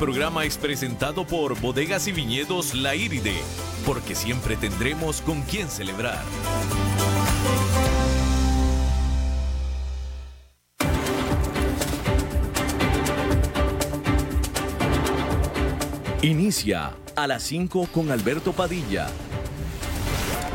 programa es presentado por Bodegas y Viñedos La Iride, porque siempre tendremos con quién celebrar. Inicia a las 5 con Alberto Padilla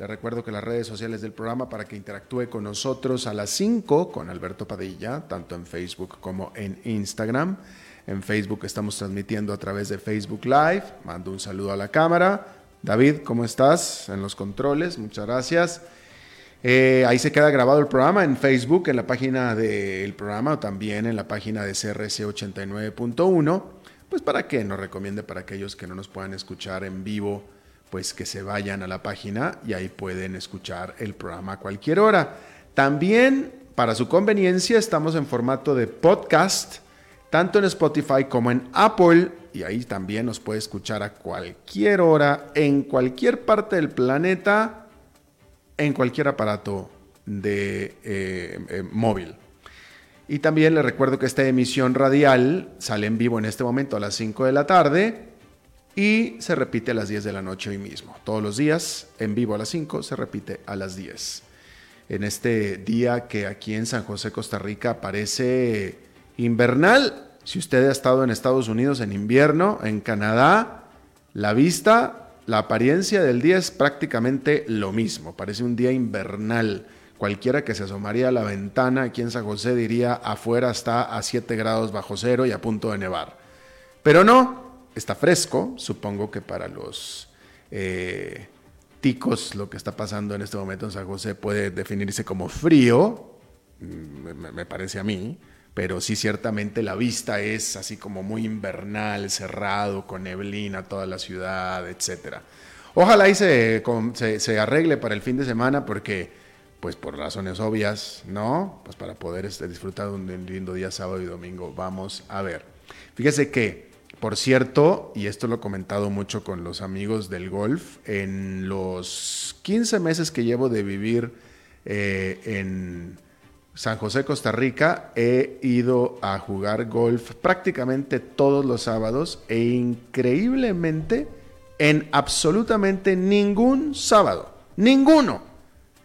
Le recuerdo que las redes sociales del programa para que interactúe con nosotros a las 5 con Alberto Padilla, tanto en Facebook como en Instagram. En Facebook estamos transmitiendo a través de Facebook Live. Mando un saludo a la cámara. David, ¿cómo estás? En los controles, muchas gracias. Eh, ahí se queda grabado el programa en Facebook, en la página del programa o también en la página de CRC 89.1, pues para que nos recomiende para aquellos que no nos puedan escuchar en vivo pues que se vayan a la página y ahí pueden escuchar el programa a cualquier hora. También, para su conveniencia, estamos en formato de podcast, tanto en Spotify como en Apple, y ahí también nos puede escuchar a cualquier hora, en cualquier parte del planeta, en cualquier aparato de eh, eh, móvil. Y también les recuerdo que esta emisión radial sale en vivo en este momento a las 5 de la tarde y se repite a las 10 de la noche hoy mismo. Todos los días, en vivo a las 5, se repite a las 10. En este día que aquí en San José, Costa Rica, parece invernal. Si usted ha estado en Estados Unidos en invierno, en Canadá, la vista, la apariencia del día es prácticamente lo mismo. Parece un día invernal. Cualquiera que se asomaría a la ventana aquí en San José diría afuera está a 7 grados bajo cero y a punto de nevar. Pero no, está fresco, supongo que para los eh, ticos lo que está pasando en este momento en San José puede definirse como frío, mm, me, parece a mí, pero sí ciertamente la vista es así como muy invernal, cerrado, con neblina toda la ciudad, etc. Ojalá y se, se, arregle para el fin de semana porque, pues por razones obvias, ¿no? Pues para poder este, disfrutar de un lindo día sábado y domingo, vamos a ver. Fíjese que por cierto, y esto lo he comentado mucho con los amigos del golf, en los 15 meses que llevo de vivir eh, en San José, Costa Rica, he ido a jugar golf prácticamente todos los sábados e increíblemente en absolutamente ningún sábado, ninguno,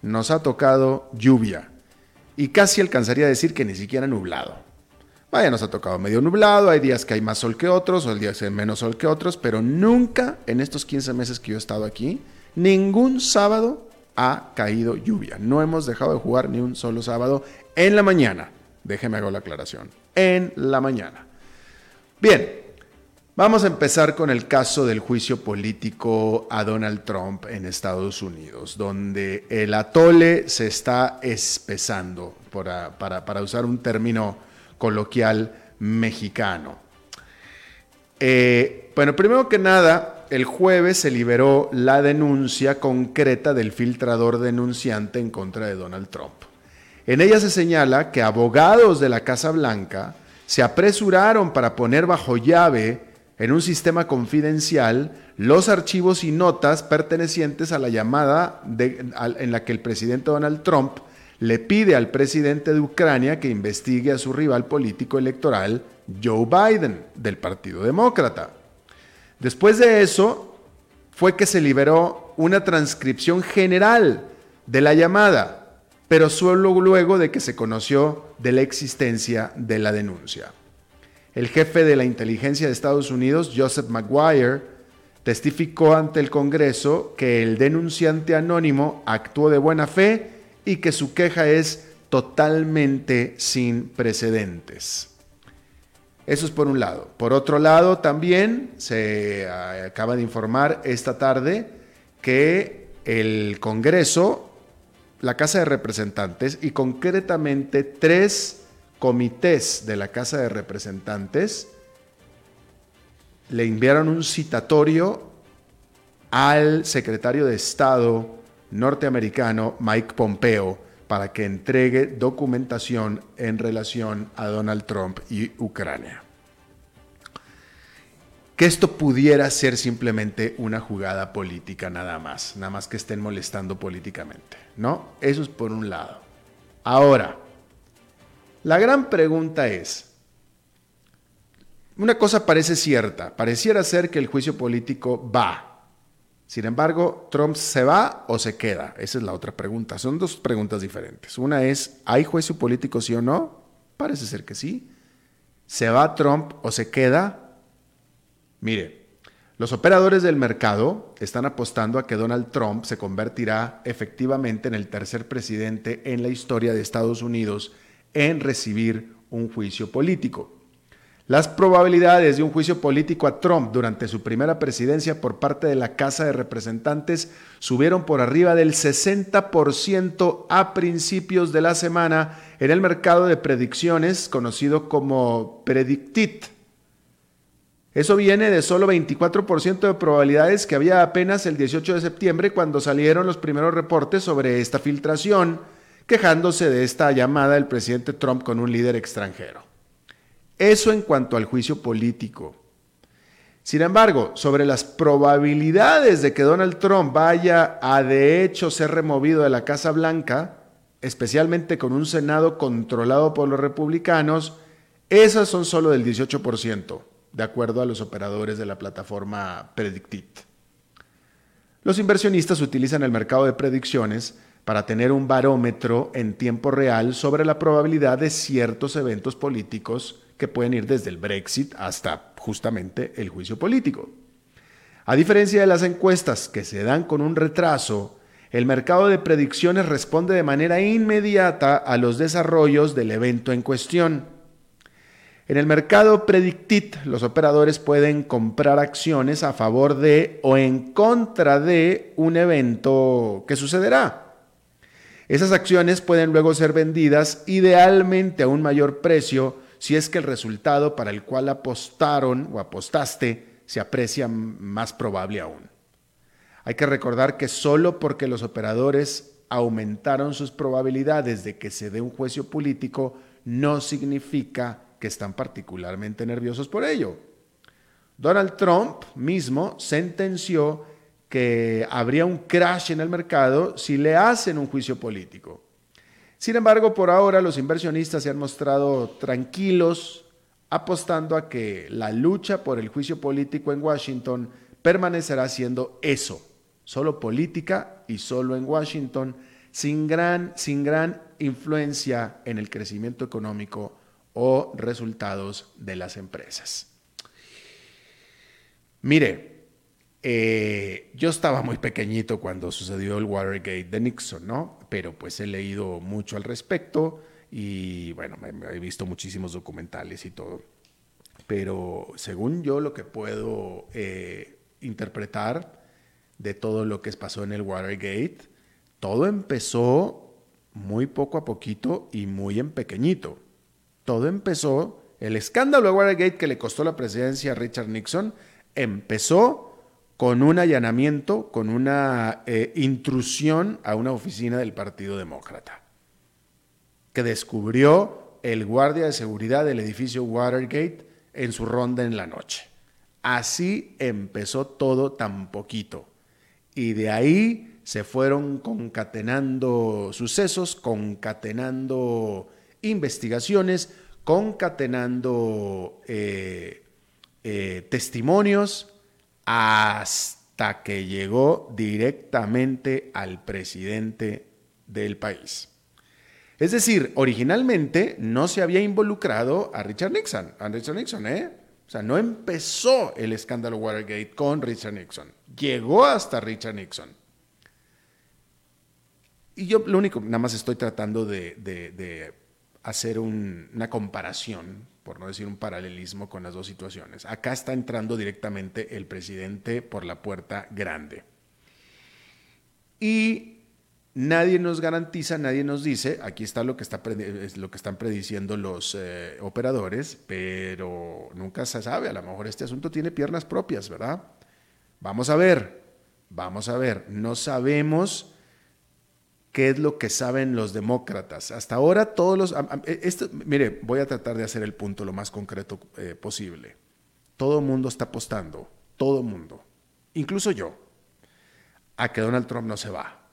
nos ha tocado lluvia. Y casi alcanzaría a decir que ni siquiera nublado. Vaya, nos ha tocado medio nublado, hay días que hay más sol que otros, o el día que hay menos sol que otros, pero nunca en estos 15 meses que yo he estado aquí, ningún sábado ha caído lluvia. No hemos dejado de jugar ni un solo sábado en la mañana. Déjeme hago la aclaración. En la mañana. Bien, vamos a empezar con el caso del juicio político a Donald Trump en Estados Unidos, donde el atole se está espesando, para, para usar un término coloquial mexicano. Eh, bueno, primero que nada, el jueves se liberó la denuncia concreta del filtrador denunciante en contra de Donald Trump. En ella se señala que abogados de la Casa Blanca se apresuraron para poner bajo llave en un sistema confidencial los archivos y notas pertenecientes a la llamada en la que el presidente Donald Trump le pide al presidente de Ucrania que investigue a su rival político electoral, Joe Biden, del Partido Demócrata. Después de eso, fue que se liberó una transcripción general de la llamada, pero solo luego de que se conoció de la existencia de la denuncia. El jefe de la inteligencia de Estados Unidos, Joseph Maguire, testificó ante el Congreso que el denunciante anónimo actuó de buena fe y que su queja es totalmente sin precedentes. Eso es por un lado. Por otro lado, también se ah, acaba de informar esta tarde que el Congreso, la Casa de Representantes y concretamente tres comités de la Casa de Representantes le enviaron un citatorio al secretario de Estado norteamericano Mike Pompeo para que entregue documentación en relación a Donald Trump y Ucrania. Que esto pudiera ser simplemente una jugada política nada más, nada más que estén molestando políticamente, ¿no? Eso es por un lado. Ahora, la gran pregunta es, una cosa parece cierta, pareciera ser que el juicio político va, sin embargo, ¿Trump se va o se queda? Esa es la otra pregunta. Son dos preguntas diferentes. Una es, ¿hay juicio político sí o no? Parece ser que sí. ¿Se va Trump o se queda? Mire, los operadores del mercado están apostando a que Donald Trump se convertirá efectivamente en el tercer presidente en la historia de Estados Unidos en recibir un juicio político. Las probabilidades de un juicio político a Trump durante su primera presidencia por parte de la Casa de Representantes subieron por arriba del 60% a principios de la semana en el mercado de predicciones conocido como Predictit. Eso viene de solo 24% de probabilidades que había apenas el 18 de septiembre cuando salieron los primeros reportes sobre esta filtración, quejándose de esta llamada del presidente Trump con un líder extranjero. Eso en cuanto al juicio político. Sin embargo, sobre las probabilidades de que Donald Trump vaya a de hecho ser removido de la Casa Blanca, especialmente con un Senado controlado por los republicanos, esas son solo del 18%, de acuerdo a los operadores de la plataforma Predictit. Los inversionistas utilizan el mercado de predicciones para tener un barómetro en tiempo real sobre la probabilidad de ciertos eventos políticos que pueden ir desde el Brexit hasta justamente el juicio político. A diferencia de las encuestas que se dan con un retraso, el mercado de predicciones responde de manera inmediata a los desarrollos del evento en cuestión. En el mercado Predictit, los operadores pueden comprar acciones a favor de o en contra de un evento que sucederá. Esas acciones pueden luego ser vendidas idealmente a un mayor precio si es que el resultado para el cual apostaron o apostaste se aprecia más probable aún. Hay que recordar que solo porque los operadores aumentaron sus probabilidades de que se dé un juicio político no significa que están particularmente nerviosos por ello. Donald Trump mismo sentenció que habría un crash en el mercado si le hacen un juicio político. Sin embargo, por ahora los inversionistas se han mostrado tranquilos, apostando a que la lucha por el juicio político en Washington permanecerá siendo eso, solo política y solo en Washington, sin gran, sin gran influencia en el crecimiento económico o resultados de las empresas. Mire, eh, yo estaba muy pequeñito cuando sucedió el Watergate de Nixon, ¿no? Pero pues he leído mucho al respecto y bueno, he visto muchísimos documentales y todo. Pero según yo lo que puedo eh, interpretar de todo lo que pasó en el Watergate, todo empezó muy poco a poquito y muy en pequeñito. Todo empezó, el escándalo de Watergate que le costó la presidencia a Richard Nixon, empezó con un allanamiento, con una eh, intrusión a una oficina del Partido Demócrata, que descubrió el guardia de seguridad del edificio Watergate en su ronda en la noche. Así empezó todo tan poquito. Y de ahí se fueron concatenando sucesos, concatenando investigaciones, concatenando eh, eh, testimonios, hasta que llegó directamente al presidente del país. Es decir, originalmente no se había involucrado a Richard Nixon, Richard Nixon, ¿eh? O sea, no empezó el escándalo Watergate con Richard Nixon, llegó hasta Richard Nixon. Y yo lo único, nada más estoy tratando de, hacer una comparación por no decir un paralelismo con las dos situaciones. Acá está entrando directamente el presidente por la puerta grande. Y nadie nos garantiza, nadie nos dice, aquí está lo que, está, lo que están prediciendo los eh, operadores, pero nunca se sabe, a lo mejor este asunto tiene piernas propias, ¿verdad? Vamos a ver, Vamos a ver, no sabemos qué es lo que saben los demócratas. Hasta ahora todos los... E, esto, mire, voy a tratar de hacer el punto lo más concreto eh, posible. Todo mundo está apostando, todo mundo, incluso yo, a que Donald Trump no se va.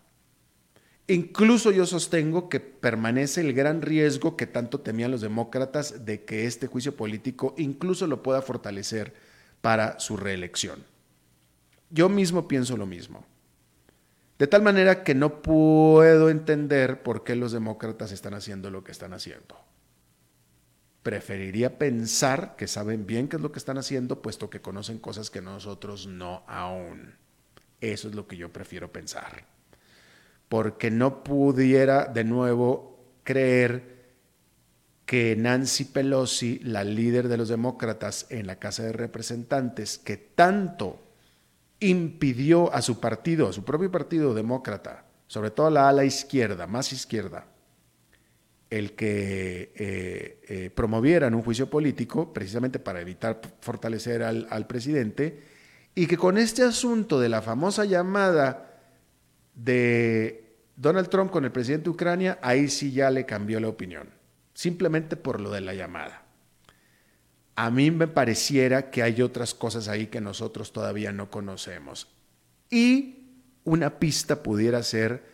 Incluso yo sostengo que permanece el gran riesgo que tanto temían los demócratas de que este juicio político incluso lo pueda fortalecer para su reelección. Yo mismo pienso lo mismo. De tal manera que no puedo entender por qué los demócratas están haciendo lo que están haciendo. Preferiría pensar que saben bien qué es lo que están haciendo, puesto que conocen cosas que nosotros no aún. Eso es lo que yo prefiero pensar porque no pudiera de nuevo creer que Nancy Pelosi, la líder de los demócratas en la Casa de Representantes, que tanto impidió a su partido, a su propio partido demócrata, sobre todo la ala izquierda, más izquierda, el que eh, eh, promovieran un juicio político, precisamente para evitar fortalecer al, al presidente, y que con este asunto de la famosa llamada de Donald Trump con el presidente de Ucrania, ahí sí ya le cambió la opinión, simplemente por lo de la llamada. A mí me pareciera que hay otras cosas ahí que nosotros todavía no conocemos. Y una pista pudiera ser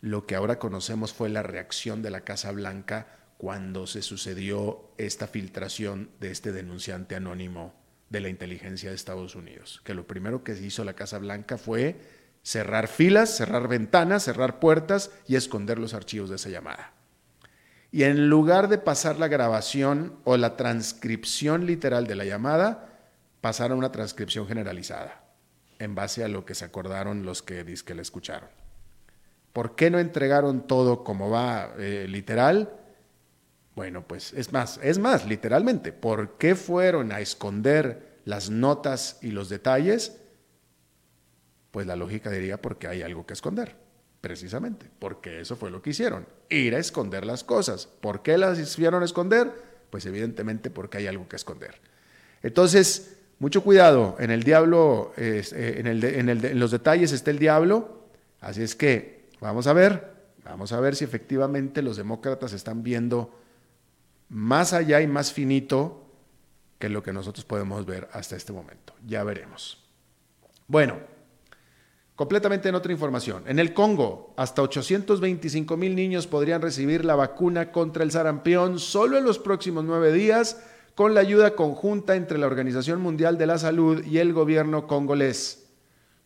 lo que ahora conocemos fue la reacción de la Casa Blanca cuando se sucedió esta filtración de este denunciante anónimo de la inteligencia de Estados Unidos, que lo primero que hizo la Casa Blanca fue cerrar filas, cerrar ventanas, cerrar puertas y esconder los archivos de esa llamada. Y en lugar de pasar la grabación o la transcripción literal de la llamada, pasaron una transcripción generalizada, en base a lo que se acordaron los que, la escucharon. ¿Por qué no entregaron todo como va eh, literal? Bueno, pues es más, es más, literalmente, ¿por qué fueron a esconder las notas y los detalles? Pues la lógica diría porque hay algo que esconder, precisamente, porque eso fue lo que hicieron, ir a esconder las cosas. ¿Por qué las hicieron esconder? Pues evidentemente porque hay algo que esconder. Entonces, mucho cuidado, en el diablo, eh, en, en los detalles está el diablo, así es que vamos a ver, vamos a ver si efectivamente los demócratas están viendo más allá y más finito que lo que nosotros podemos ver hasta este momento. Ya veremos. Bueno, Completamente en otra información. En el Congo, hasta 825 mil niños podrían recibir la vacuna contra el sarampión solo en los próximos nueve días con la ayuda conjunta entre la Organización Mundial de la Salud y el gobierno congolés.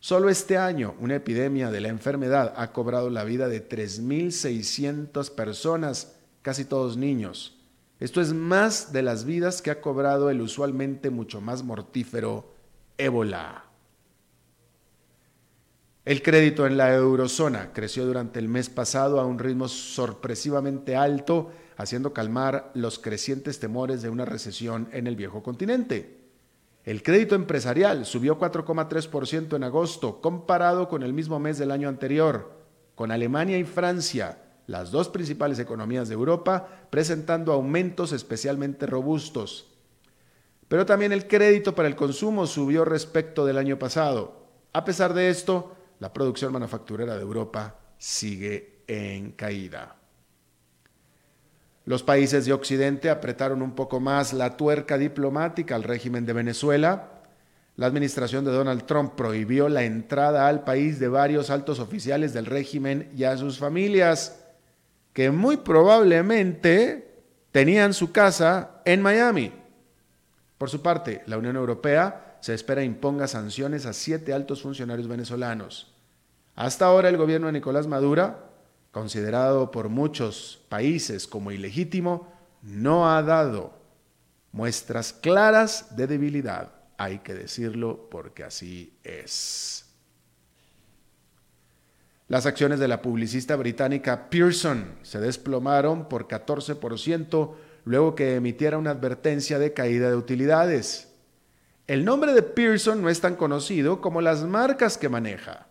Solo este año, una epidemia de la enfermedad ha cobrado la vida de 3.600 personas, casi todos niños. Esto es más de las vidas que ha cobrado el usualmente mucho más mortífero ébola. El crédito en la eurozona creció durante el mes pasado a un ritmo sorpresivamente alto, haciendo calmar los crecientes temores de una recesión en el viejo continente. El crédito empresarial subió 4,3% en agosto, comparado con el mismo mes del año anterior, con Alemania y Francia, las dos principales economías de Europa, presentando aumentos especialmente robustos. Pero también el crédito para el consumo subió respecto del año pasado. A pesar de esto, la producción manufacturera de Europa sigue en caída. Los países de Occidente apretaron un poco más la tuerca diplomática al régimen de Venezuela. La administración de Donald Trump prohibió la entrada al país de varios altos oficiales del régimen y a sus familias, que muy probablemente tenían su casa en Miami. Por su parte, la Unión Europea se espera imponga sanciones a siete altos funcionarios venezolanos. Hasta ahora el gobierno de Nicolás Maduro, considerado por muchos países como ilegítimo, no ha dado muestras claras de debilidad. Hay que decirlo porque así es. Las acciones de la publicista británica Pearson se desplomaron por 14% luego que emitiera una advertencia de caída de utilidades. El nombre de Pearson no es tan conocido como las marcas que maneja.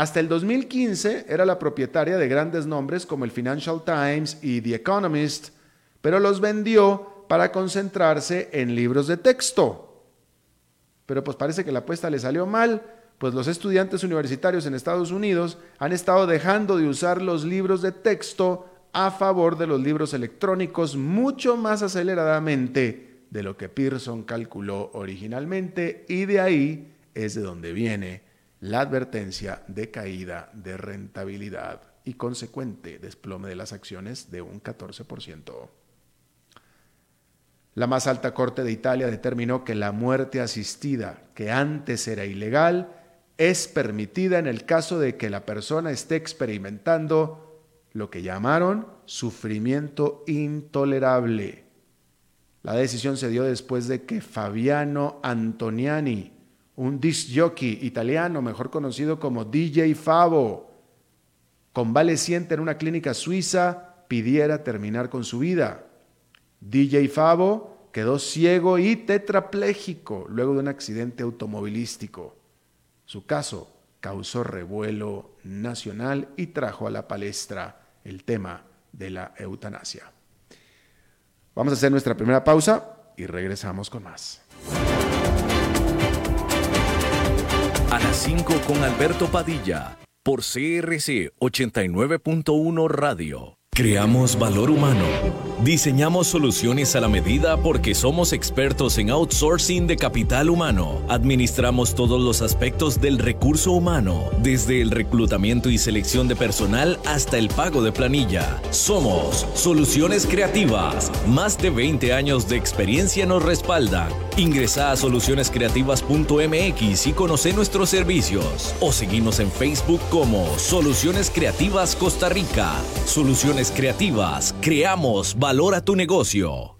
Hasta el 2015 era la propietaria de grandes nombres como el Financial Times y The Economist, pero los vendió para concentrarse en libros de texto. Pero pues parece que la apuesta le salió mal pues los estudiantes universitarios en Estados Unidos han estado dejando de usar los libros de texto a favor de los libros electrónicos mucho más aceleradamente de lo que Pearson calculó originalmente y de ahí es de donde viene la advertencia de caída de rentabilidad y consecuente desplome de las acciones de un 14%. La más alta corte de Italia determinó que la muerte asistida, que antes era ilegal, es permitida en el caso de que la persona esté experimentando lo que llamaron sufrimiento intolerable. La decisión se dio después de que Fabiano Antoniani, un disc jockey italiano mejor conocido como DJ Favo, convaleciente en una clínica suiza, pidiera terminar con su vida. DJ Favo quedó ciego y tetrapléjico luego de un accidente automovilístico. Su caso causó revuelo nacional y trajo a la palestra el tema de la eutanasia. Vamos a hacer nuestra primera pausa y regresamos con más. A las 5 con Alberto Padilla, por CRC 89.1 Radio. Creamos valor humano. Diseñamos soluciones a la medida porque somos expertos en outsourcing de capital humano. Administramos todos los aspectos del recurso humano, desde el reclutamiento y selección de personal hasta el pago de planilla. Somos Soluciones Creativas. Más de 20 años de experiencia nos respaldan. Ingresa a solucionescreativas.mx y conoce nuestros servicios. O seguimos en Facebook como Soluciones Creativas Costa Rica. Soluciones Creativas. Creamos valor valora tu negocio.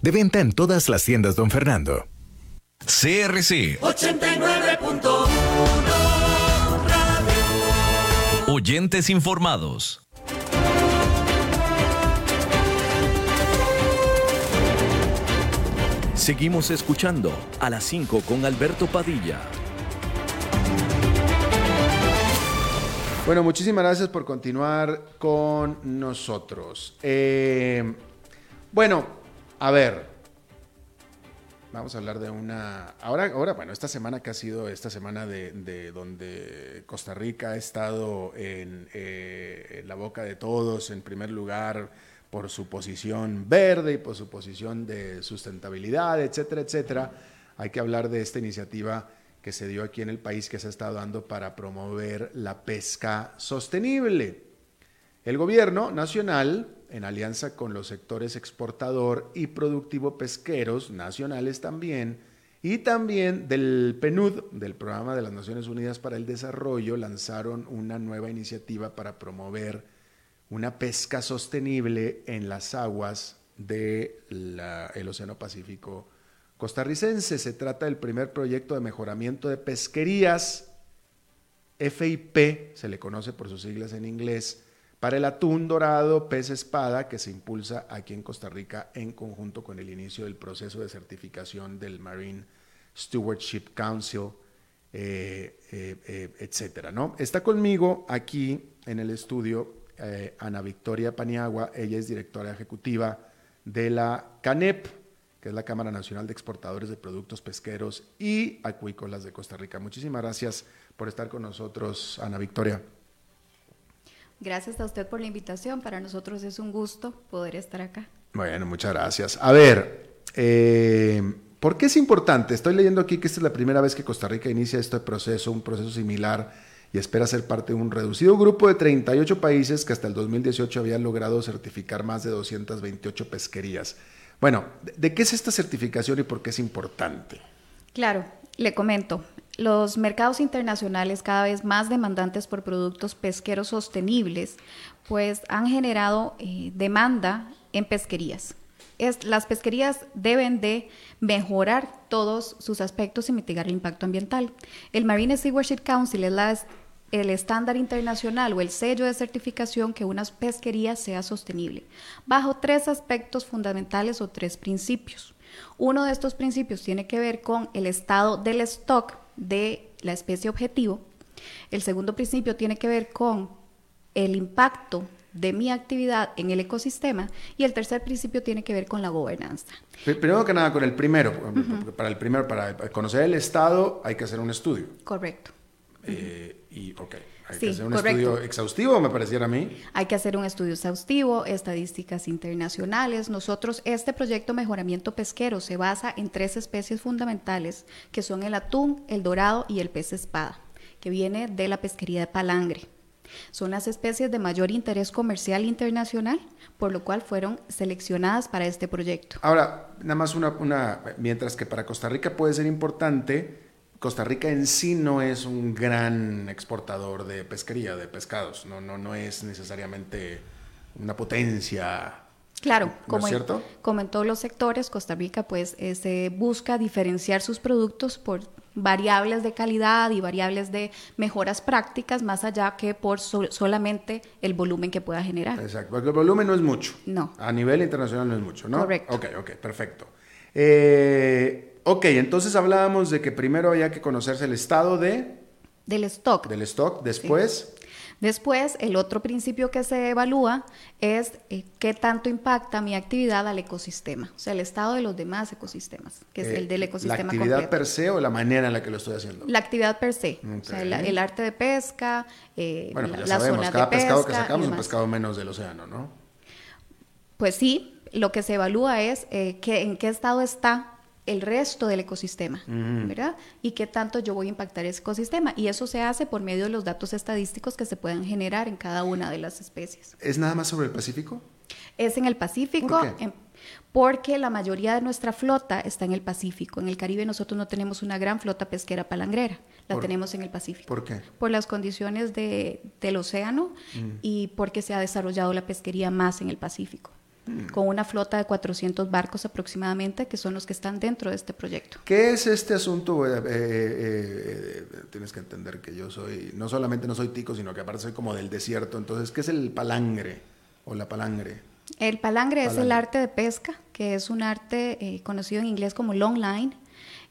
De venta en todas las tiendas, don Fernando. CRC 89.1 Oyentes informados. Seguimos escuchando a las 5 con Alberto Padilla. Bueno, muchísimas gracias por continuar con nosotros. Eh, bueno, a ver, vamos a hablar de una... Ahora, ahora bueno, esta semana que ha sido esta semana de, donde Costa Rica ha estado eh, en, la boca de todos, en primer lugar por su posición verde y por su posición de sustentabilidad, etcétera, etcétera. Hay que hablar de esta iniciativa que se dio aquí en el país que se ha estado dando para promover la pesca sostenible. El gobierno nacional en alianza con los sectores exportador y productivo pesqueros nacionales también, y también del PNUD, del Programa de las Naciones Unidas para el Desarrollo, lanzaron una nueva iniciativa para promover una pesca sostenible en las aguas del Océano Pacífico costarricense. Se trata del primer proyecto de mejoramiento de pesquerías, FIP, se le conoce por sus siglas en inglés, para el atún dorado pez espada que se impulsa aquí en Costa Rica en conjunto con el inicio del proceso de certificación del Marine Stewardship Council, eh, eh, eh, etcétera. ¿no? Está conmigo aquí en el estudio Ana Victoria Paniagua, ella es directora ejecutiva de la CANEP, que es la Cámara Nacional de Exportadores de Productos Pesqueros y Acuícolas de Costa Rica. Muchísimas gracias por estar con nosotros, Ana Victoria. Gracias a usted por la invitación. Para nosotros es un gusto poder estar acá. Bueno, muchas gracias. A ver, eh, ¿por qué es importante? Estoy leyendo aquí que esta es la primera vez que Costa Rica inicia este proceso, un proceso similar, y espera ser parte de un reducido grupo de 38 países que hasta el 2018 habían logrado certificar más de 228 pesquerías. Bueno, ¿de qué es esta certificación y por qué es importante? Claro, le comento los mercados internacionales cada vez más demandantes por productos pesqueros sostenibles, pues han generado eh, demanda en pesquerías. es, las pesquerías deben de mejorar todos sus aspectos y mitigar el impacto ambiental. El Marine Stewardship Council es el estándar internacional o el sello de certificación que una pesquería sea sostenible, bajo tres aspectos fundamentales o tres principios. Uno de estos principios tiene que ver con el estado del stock de la especie objetivo. El segundo principio tiene que ver con el impacto de mi actividad en el ecosistema y el tercer principio tiene que ver con la gobernanza. Primero que nada, con el primero, para el primero, para conocer el estado hay que hacer un estudio. Correcto. Eh, y, ok, hay que hacer un estudio exhaustivo, me pareciera a mí. Hay que hacer un estudio exhaustivo, estadísticas internacionales. Nosotros, este proyecto Mejoramiento Pesquero se basa en tres especies fundamentales, que son el atún, el dorado y el pez espada, que viene de la pesquería de palangre. Son las especies de mayor interés comercial internacional, por lo cual fueron seleccionadas para este proyecto. Ahora, nada más una, una, mientras que para Costa Rica puede ser importante, Costa Rica en sí no es un gran exportador de pesquería, de pescados, no, no, no es necesariamente una potencia Claro, como, en, como, en, todos los sectores, Costa Rica pues eh, busca diferenciar sus productos por variables de calidad y variables de mejoras prácticas más allá que por solamente el volumen que pueda generar. Exacto, porque el volumen no es mucho. No. A nivel internacional no es mucho, ¿no? Correcto. Ok, ok, perfecto. Eh, ok, entonces hablábamos de que primero había que conocerse el estado de... Del stock. Del stock, después... Después, el otro principio que se evalúa es eh, qué tanto impacta mi actividad al ecosistema, o sea, el estado de los demás ecosistemas, que es el del eh, ecosistema ¿La actividad per se o la manera en la que lo estoy haciendo? La actividad per se, o sea, el, arte de pesca, eh, bueno, pues ya sabemos, cada pescado que sacamos es un pescado menos del océano, ¿no? Pues sí, lo que se evalúa es que, en qué estado está el resto del ecosistema, ¿verdad? Y qué tanto yo voy a impactar ese ecosistema. Y eso se hace por medio de los datos estadísticos que se puedan generar en cada una de las especies. ¿Es nada más sobre el Pacífico? Es en el Pacífico. porque la mayoría de nuestra flota está en el Pacífico. En el Caribe nosotros no tenemos una gran flota pesquera palangrera, la tenemos en el Pacífico. ¿Por qué? Por las condiciones de, del océano mm. y porque se ha desarrollado la pesquería más en el Pacífico con una flota de 400 barcos aproximadamente, que son los que están dentro de este proyecto. ¿Qué es este asunto? Eh, eh, eh, tienes que entender que yo soy, no solamente no soy tico, sino que aparte soy como del desierto. Entonces, ¿qué es el palangre o la palangre? El palangre, es el arte de pesca, que es un arte conocido en inglés como long line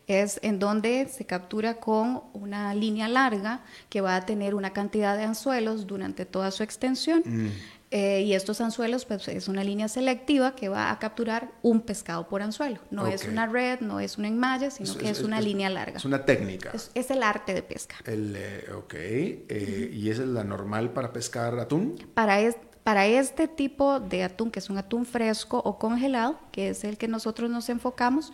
es en donde se captura con una línea larga que va a tener una cantidad de anzuelos durante toda su extensión. Mm. Eh, y estos anzuelos, pues es una línea selectiva que va a capturar un pescado por anzuelo. No es una red, no es una enmalla, sino que es, una línea larga. Es una técnica. Es, el arte de pesca. El, eh, ok. Eh, ¿Y esa es la normal para pescar atún? Para, para este tipo de atún, que es un atún fresco o congelado, que es el que nosotros nos enfocamos,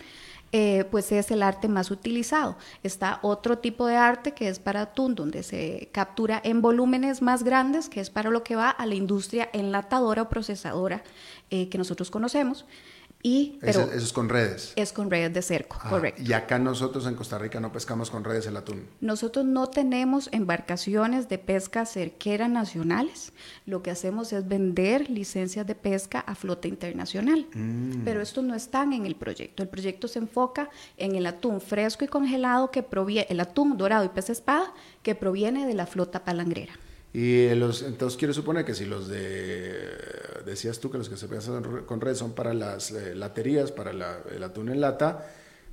eh, pues es el arte más utilizado. Está otro tipo de arte que es para atún, donde se captura en volúmenes más grandes, que es para lo que va a la industria enlatadora o procesadora eh, que nosotros conocemos. Y, pero eso, es con redes. Es con redes de cerco, ah, correcto. Y acá nosotros en Costa Rica no pescamos con redes el atún. Nosotros no tenemos embarcaciones de pesca cerquera nacionales. Lo que hacemos es vender licencias de pesca a flota internacional. Mm. Pero estos no están en el proyecto. El proyecto se enfoca en el atún fresco y congelado que proviene, el atún dorado y pez espada que proviene de la flota palangrera. Y los, entonces quiero suponer que si los de, decías tú que los que se pesan con red son para las eh, laterías, para el atún en lata,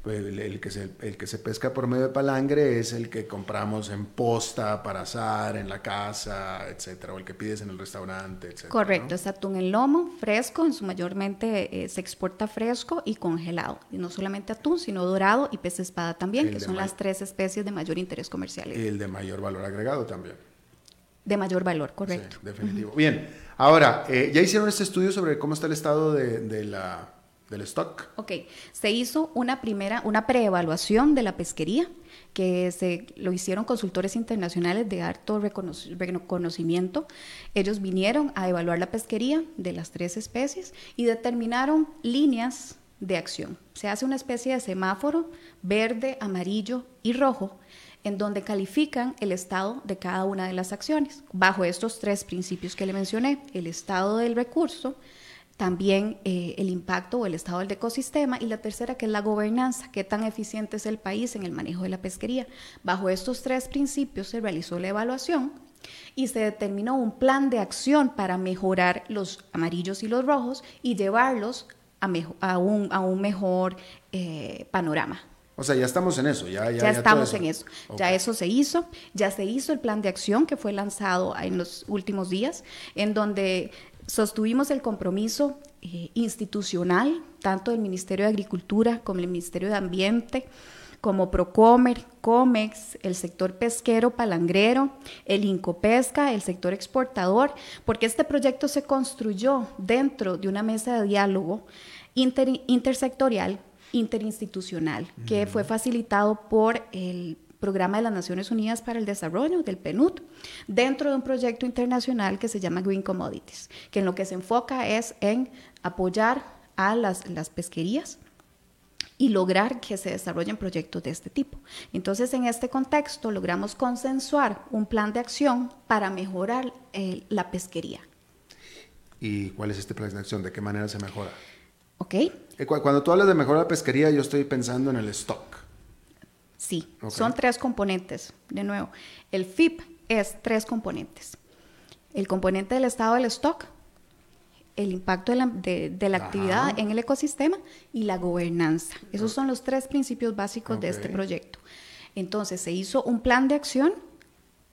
pues el, que se, el que se pesca por medio de palangre es el que compramos en posta para asar en la casa, etcétera, o el que pides en el restaurante, etcétera. Correcto, es atún en lomo, fresco, en su mayormente eh, se exporta fresco y congelado. Y no solamente atún, sino dorado y pez espada también, que son las tres especies de mayor interés comercial. Y el de mayor valor agregado también de mayor valor, correcto. Sí, definitivo. Bien, ahora, eh, ¿ya hicieron este estudio sobre cómo está el estado de, la, del stock? Ok, se hizo una primera, una preevaluación de la pesquería, que se lo hicieron consultores internacionales de alto reconocimiento. Ellos vinieron a evaluar la pesquería de las tres especies y determinaron líneas de acción. Se hace una especie de semáforo verde, amarillo y rojo en donde califican el estado de cada una de las acciones, bajo estos tres principios que le mencioné, el estado del recurso, también eh, el impacto o el estado del ecosistema y la tercera que es la gobernanza, qué tan eficiente es el país en el manejo de la pesquería. Bajo estos tres principios se realizó la evaluación y se determinó un plan de acción para mejorar los amarillos y los rojos y llevarlos a, un, mejor eh, panorama. O sea, ya estamos en eso, ya, ya, estamos en eso. Ya eso se hizo, ya se hizo el plan de acción que fue lanzado en los últimos días, en donde sostuvimos el compromiso eh, institucional, tanto del Ministerio de Agricultura como el Ministerio de Ambiente, como Procomer, Comex, el sector pesquero palangrero, el Incopesca, el sector exportador, porque este proyecto se construyó dentro de una mesa de diálogo intersectorial, interinstitucional, que fue facilitado por el Programa de las Naciones Unidas para el Desarrollo, del PNUD, dentro de un proyecto internacional que se llama Green Commodities, que en lo que se enfoca es en apoyar a las, las pesquerías y lograr que se desarrollen proyectos de este tipo. Entonces, en este contexto, logramos consensuar un plan de acción para mejorar eh, la pesquería. ¿Y cuál es este plan de acción? ¿De qué manera se mejora? Ok. Eh, cuando tú hablas de mejorar la pesquería, yo estoy pensando en el stock. Sí, son tres componentes. De nuevo, el FIP es tres componentes. El componente del estado del stock, el impacto de la, actividad en el ecosistema y la gobernanza. Esos son los tres principios básicos de este proyecto. Entonces, se hizo un plan de acción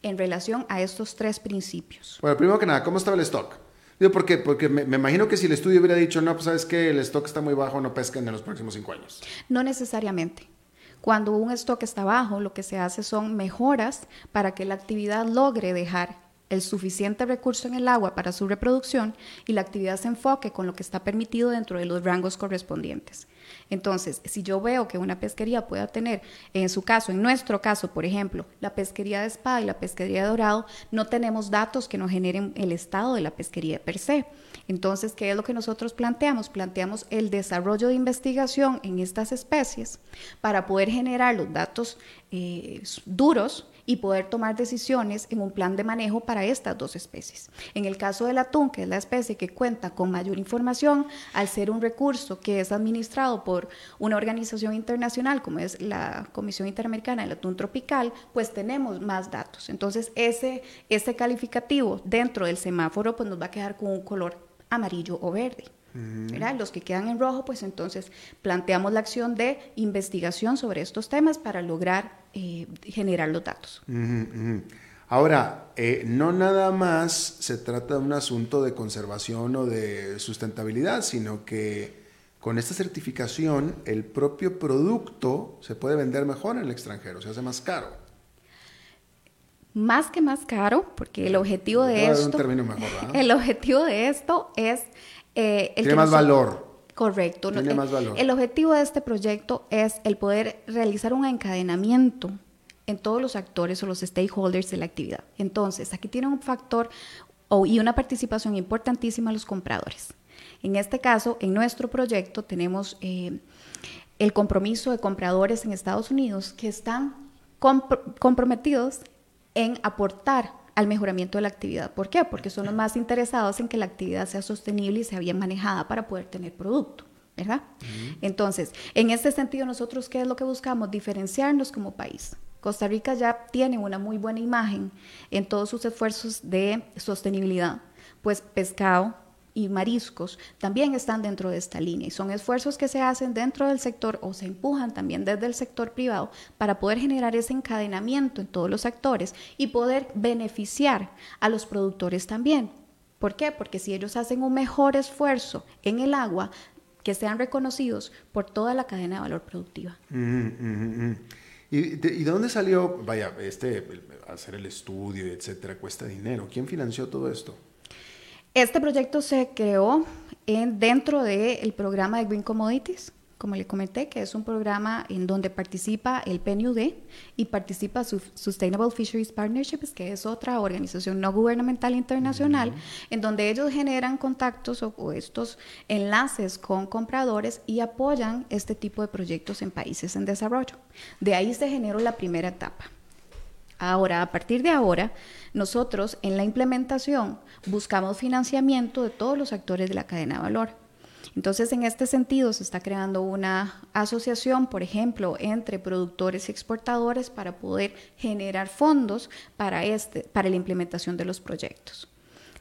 en relación a estos tres principios. Bueno, primero que nada, ¿cómo estaba el stock? Digo, ¿por qué? Porque me, imagino que si el estudio hubiera dicho, no, pues sabes que el stock está muy bajo, no pesquen en los próximos cinco años. No necesariamente. Cuando un stock está bajo, lo que se hace son mejoras para que la actividad logre dejar el suficiente recurso en el agua para su reproducción y la actividad se enfoque con lo que está permitido dentro de los rangos correspondientes. Entonces, si yo veo que una pesquería pueda tener, en su caso, en nuestro caso, por ejemplo, la pesquería de espada y la pesquería de dorado, no tenemos datos que nos generen el estado de la pesquería per se. Entonces, ¿qué es lo que nosotros planteamos? Planteamos el desarrollo de investigación en estas especies para poder generar los datos eh, duros y poder tomar decisiones en un plan de manejo para estas dos especies. En el caso del atún, que es la especie que cuenta con mayor información, al ser un recurso que es administrado por una organización internacional como es la Comisión Interamericana del Atún Tropical, pues tenemos más datos. Entonces, ese, ese calificativo dentro del semáforo pues nos va a quedar con un color amarillo o verde. Los que quedan en rojo, pues entonces planteamos la acción de investigación sobre estos temas para lograr eh, generar los datos. Ahora, eh, no nada más se trata de un asunto de conservación o de sustentabilidad, sino que con esta certificación el propio producto se puede vender mejor en el extranjero, se hace más caro. Más que más caro, porque el objetivo de esto, el objetivo de esto es eh, el Tiene más valor. Correcto. Tiene más valor. El objetivo de este proyecto es el poder realizar un encadenamiento en todos los actores o los stakeholders de la actividad. Entonces, aquí tiene un factor y una participación importantísima los compradores. En este caso, en nuestro proyecto tenemos eh, el compromiso de compradores en Estados Unidos que están comprometidos en aportar al mejoramiento de la actividad. ¿Por qué? Porque son los más interesados en que la actividad sea sostenible y sea bien manejada para poder tener producto. ¿verdad? Entonces, en este sentido, nosotros, ¿qué es lo que buscamos? Diferenciarnos como país. Costa Rica ya tiene una muy buena imagen en todos sus esfuerzos de sostenibilidad, pues pescado, y mariscos también están dentro de esta línea y son esfuerzos que se hacen dentro del sector o se empujan también desde el sector privado para poder generar ese encadenamiento en todos los actores y poder beneficiar a los productores también. ¿Por qué? Porque si ellos hacen un mejor esfuerzo en el agua, que sean reconocidos por toda la cadena de valor productiva. ¿Y, de, dónde salió, vaya, este, hacer el estudio, etcétera, cuesta dinero? ¿Quién financió todo esto? Este proyecto se creó en, dentro del programa de Green Commodities, como le comenté, que es un programa en donde participa el PNUD y participa Sustainable Fisheries Partnerships, que es otra organización no gubernamental internacional, en donde ellos generan contactos o, estos enlaces con compradores y apoyan este tipo de proyectos en países en desarrollo. De ahí se generó la primera etapa. Ahora, a partir de ahora, nosotros en la implementación buscamos financiamiento de todos los actores de la cadena de valor. Entonces, en este sentido, se está creando una asociación, por ejemplo, entre productores y exportadores para poder generar fondos para, este, para la implementación de los proyectos.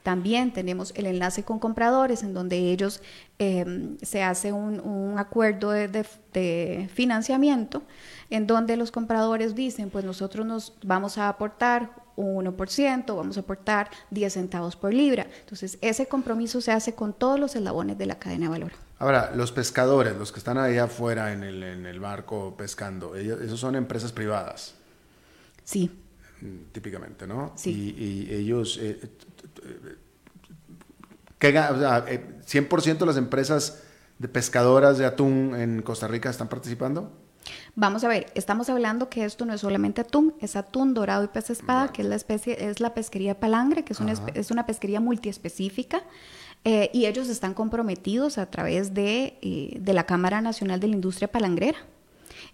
También tenemos el enlace con compradores, en donde ellos em, se hace un, acuerdo de, financiamiento, en donde los compradores dicen, pues nosotros nos vamos a aportar un 1%, vamos a aportar 10 centavos por libra. Entonces, ese compromiso se hace con todos los eslabones de la cadena de valor. Ahora, los pescadores, los que están allá afuera en el, en el barco pescando, ellos, esos son empresas privadas. Sí. Típicamente, ¿no? Sí. Y, ellos, eh, ¿qué, o sea, 100% eh, de las empresas de pescadoras de atún en Costa Rica están participando. Vamos a ver, estamos hablando que esto no es solamente atún, es atún dorado y pez espada, que es la especie, es la pesquería palangre, que es una, es una pesquería multiespecífica. Eh, y ellos están comprometidos a través de, eh, de la Cámara Nacional de la Industria Palangrera,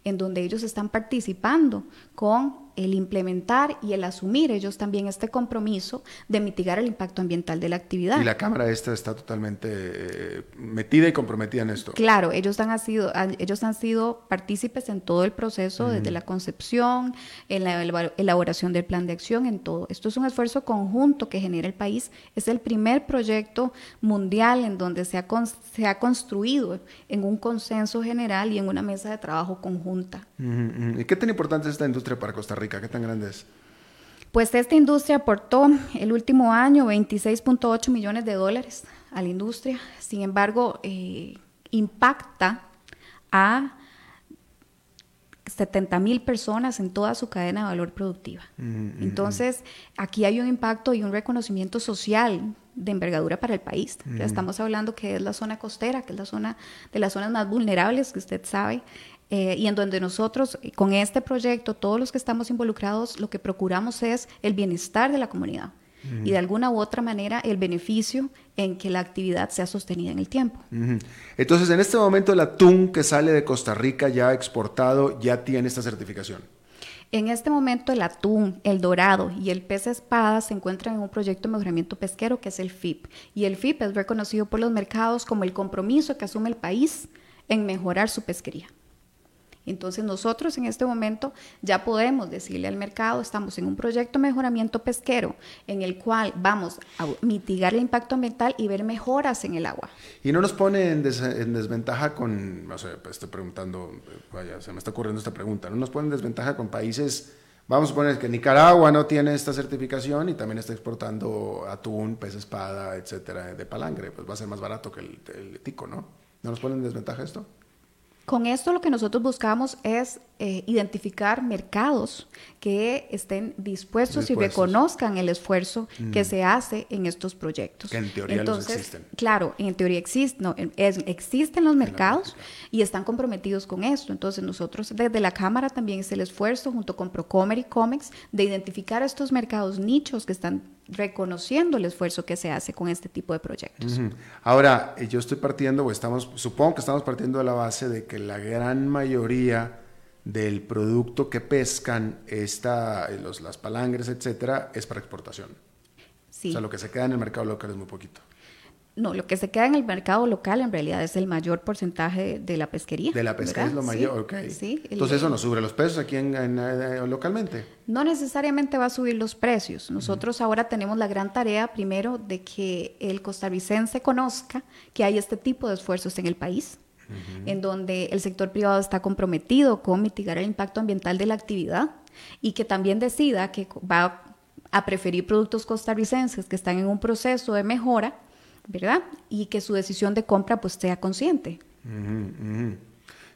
en donde ellos están participando con el implementar y el asumir ellos también este compromiso de mitigar el impacto ambiental de la actividad. Y la Cámara esta está totalmente eh, metida y comprometida en esto. Claro, ellos han, sido, ellos han sido partícipes en todo el proceso, desde la concepción, en la elaboración del plan de acción, en todo. Esto es un esfuerzo conjunto que genera el país. Es el primer proyecto mundial en donde se ha, se ha construido en un consenso general y en una mesa de trabajo conjunta. ¿Y qué tan importante es esta industria para Costa Rica? ¿Qué tan grande es? Pues esta industria aportó el último año 26.8 millones de dólares a la industria. Sin embargo, eh, impacta a 70 mil personas en toda su cadena de valor productiva. Mm, mm, Entonces, aquí hay un impacto y un reconocimiento social de envergadura para el país. Mm. estamos hablando que es la zona costera, que es la zona de las zonas más vulnerables que usted sabe, eh, y en donde nosotros, con este proyecto, todos los que estamos involucrados, lo que procuramos es el bienestar de la comunidad y de alguna u otra manera el beneficio en que la actividad sea sostenida en el tiempo. Entonces, en este momento el atún que sale de Costa Rica ya exportado ya tiene esta certificación. En este momento el atún, el dorado y el pez espada se encuentran en un proyecto de mejoramiento pesquero que es el FIP. Y el FIP es reconocido por los mercados como el compromiso que asume el país en mejorar su pesquería. Entonces nosotros en este momento ya podemos decirle al mercado, estamos en un proyecto de mejoramiento pesquero en el cual vamos a mitigar el impacto ambiental y ver mejoras en el agua. Y no nos pone en, desventaja con, no sé, pues estoy preguntando, vaya, se me está ocurriendo esta pregunta, no nos pone en desventaja con países... Vamos a poner que Nicaragua no tiene esta certificación y también está exportando atún, pez espada, etcétera, de palangre. Pues va a ser más barato que el tico, ¿no? ¿No nos pone en desventaja esto? Con esto lo que nosotros buscamos es eh, identificar mercados que estén dispuestos, y reconozcan el esfuerzo que mm. se hace en estos proyectos. Que en teoría Entonces, existen. Claro, en teoría existen, existen los mercados y están comprometidos con esto. Entonces nosotros desde la Cámara también es el esfuerzo junto con Procomer y Comex de identificar estos mercados nichos que están reconociendo el esfuerzo que se hace con este tipo de proyectos. Ahora, eh, yo estoy partiendo, o estamos, supongo que estamos partiendo de la base de que la gran mayoría del producto que pescan, esta, eh, los, las palangres, etcétera, es para exportación. Sí. O sea, lo que se queda en el mercado local es muy poquito. No, lo que se queda en el mercado local en realidad es el mayor porcentaje de la pesquería. De la pesca es lo mayor, ok. Sí, Entonces eso no sube los precios aquí en, eh, localmente. No necesariamente va a subir los precios. Nosotros ahora tenemos la gran tarea primero de que el costarricense conozca que hay este tipo de esfuerzos en el país, en donde el sector privado está comprometido con mitigar el impacto ambiental de la actividad y que también decida que va a preferir productos costarricenses que están en un proceso de mejora ¿verdad? Y que su decisión de compra pues sea consciente.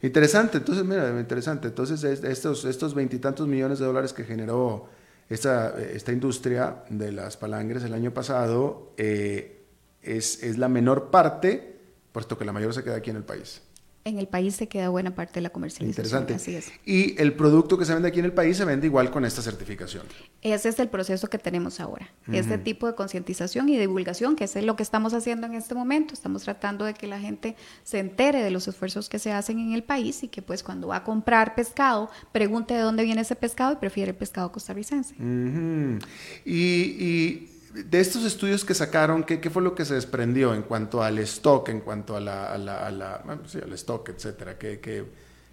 Interesante, entonces mira, interesante. Entonces estos estos veintitantos millones de dólares que generó esta, esta industria de las palangres el año pasado eh, es, es la menor parte, puesto que la mayor se queda aquí en el país. En el país se queda buena parte de la comercialización. Interesante. Así es. Y el producto que se vende aquí en el país se vende igual con esta certificación. Ese es el proceso que tenemos ahora. Este tipo de concientización y divulgación, que es lo que estamos haciendo en este momento. Estamos tratando de que la gente se entere de los esfuerzos que se hacen en el país y que pues cuando va a comprar pescado, pregunte de dónde viene ese pescado y prefiere el pescado costarricense. y de estos estudios que sacaron, ¿qué, ¿qué, fue lo que se desprendió en cuanto al stock, en cuanto a la, a la, a la sí, al stock, etcétera? ¿Qué, qué,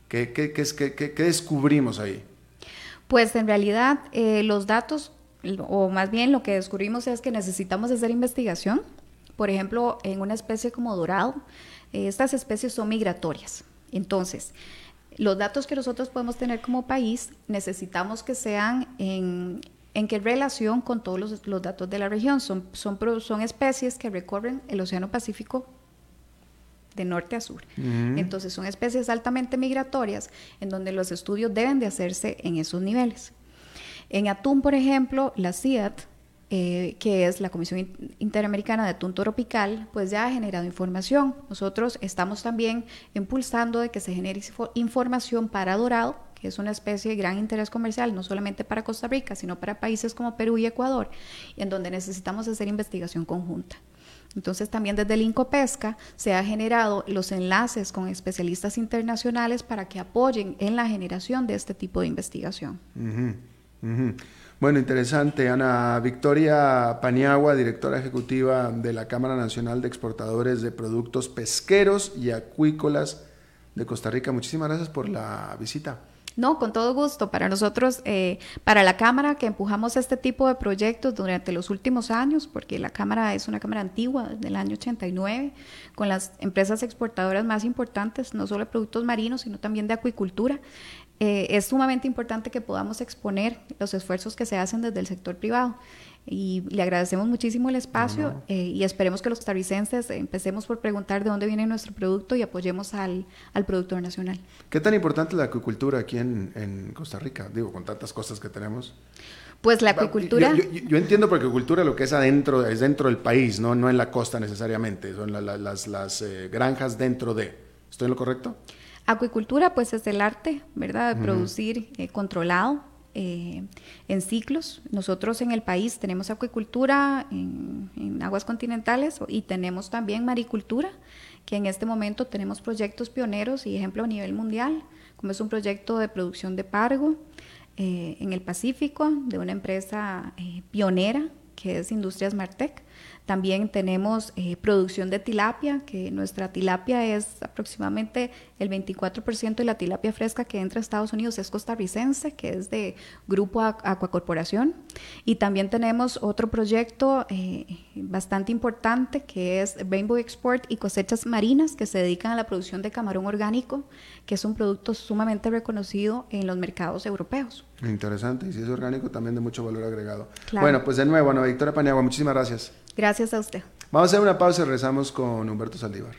qué, qué descubrimos ahí? Pues en realidad eh, los datos, o más bien lo que descubrimos es que necesitamos hacer investigación. Por ejemplo, en una especie como dorado, eh, estas especies son migratorias. Entonces, los datos que nosotros podemos tener como país necesitamos que sean en, ¿En qué relación con todos los, datos de la región? Son, son, son, especies que recorren el Océano Pacífico de norte a sur. Entonces son especies altamente migratorias en donde los estudios deben de hacerse en esos niveles. En atún, por ejemplo, la CIAT, eh, que es la Comisión Interamericana de Atún Tropical, pues ya ha generado información. Nosotros estamos también impulsando de que se genere información para dorado es una especie de gran interés comercial, no solamente para Costa Rica, sino para países como Perú y Ecuador, en donde necesitamos hacer investigación conjunta. Entonces también desde el Incopesca se ha generado los enlaces con especialistas internacionales para que apoyen en la generación de este tipo de investigación. Bueno, interesante. Ana Victoria Paniagua, directora ejecutiva de la Cámara Nacional de Exportadores de Productos Pesqueros y Acuícolas de Costa Rica. Muchísimas gracias por la visita. No, con todo gusto. Para nosotros, eh, para la Cámara, que empujamos este tipo de proyectos durante los últimos años, porque la Cámara es una Cámara antigua, del año 89, con las empresas exportadoras más importantes, no solo de productos marinos, sino también de acuicultura. Eh, es sumamente importante que podamos exponer los esfuerzos que se hacen desde el sector privado y le agradecemos muchísimo el espacio eh, y esperemos que los costarricenses empecemos por preguntar de dónde viene nuestro producto y apoyemos al, al productor nacional. ¿Qué tan importante es la acuicultura aquí en, en, Costa Rica? Digo, con tantas cosas que tenemos. Pues la acuicultura... Yo, entiendo por acuicultura lo que es adentro, es dentro del país, no, no en la costa necesariamente, son las, las eh, granjas dentro de. ¿Estoy en lo correcto? Acuicultura, pues es el arte, ¿verdad? De producir eh, controlado eh, en ciclos. Nosotros en el país tenemos acuicultura en, aguas continentales y tenemos también maricultura, que en este momento tenemos proyectos pioneros y ejemplo a nivel mundial, como es un proyecto de producción de pargo eh, en el Pacífico de una empresa eh, pionera que es Industrias Martec. También tenemos eh, producción de tilapia, que nuestra tilapia es aproximadamente el 24% de la tilapia fresca que entra a Estados Unidos es costarricense, que es de Grupo Acuacorporación. Y también tenemos otro proyecto eh, bastante importante que es Rainbow Export y cosechas marinas que se dedican a la producción de camarón orgánico, que es un producto sumamente reconocido en los mercados europeos. Interesante, y si es orgánico también de mucho valor agregado. Bueno, pues de nuevo, Ana Victoria Paniagua, muchísimas gracias. Gracias a usted. Vamos a hacer una pausa y regresamos con Humberto Saldívar.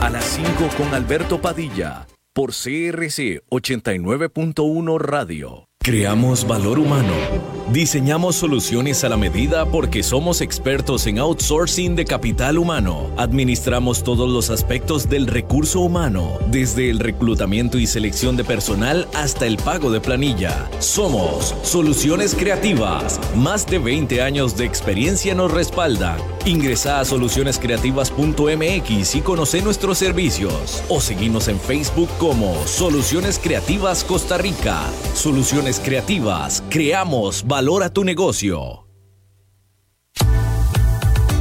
A las 5 con Alberto Padilla, por CRC 89.1 Radio. Creamos valor humano. Diseñamos soluciones a la medida porque somos expertos en outsourcing de capital humano. Administramos todos los aspectos del recurso humano, desde el reclutamiento y selección de personal hasta el pago de planilla. Somos Soluciones Creativas. Más de 20 años de experiencia nos respaldan. Ingresa a solucionescreativas.mx y conoce nuestros servicios. O seguimos en Facebook como Soluciones Creativas Costa Rica. Soluciones creativas, creamos valor a tu negocio.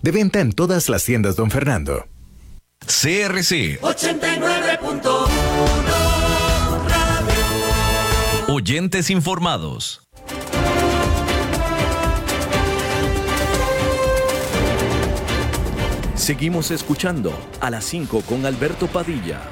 De venta en todas las tiendas, don Fernando. CRC 89.1 Oyentes informados. Seguimos escuchando a las 5 con Alberto Padilla.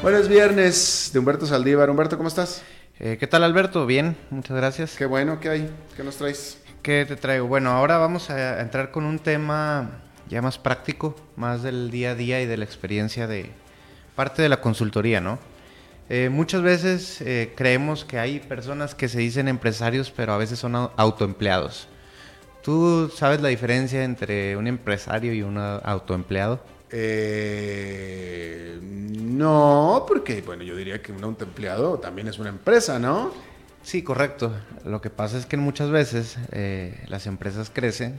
Bueno, es viernes de Humberto Saldívar. Humberto, ¿cómo estás? Eh, ¿Qué tal Alberto? Bien, muchas gracias. Qué bueno, ¿qué hay? ¿Qué nos traes? ¿Qué te traigo? Bueno, ahora vamos a entrar con un tema ya más práctico, más del día a día y de la experiencia de parte de la consultoría, ¿no? Eh, muchas veces eh, creemos que hay personas que se dicen empresarios, pero a veces son autoempleados. ¿Tú sabes la diferencia entre un empresario y un autoempleado? Eh, no, porque bueno, yo diría que un autoempleado también es una empresa, ¿no? Sí, correcto. Lo que pasa es que muchas veces las empresas crecen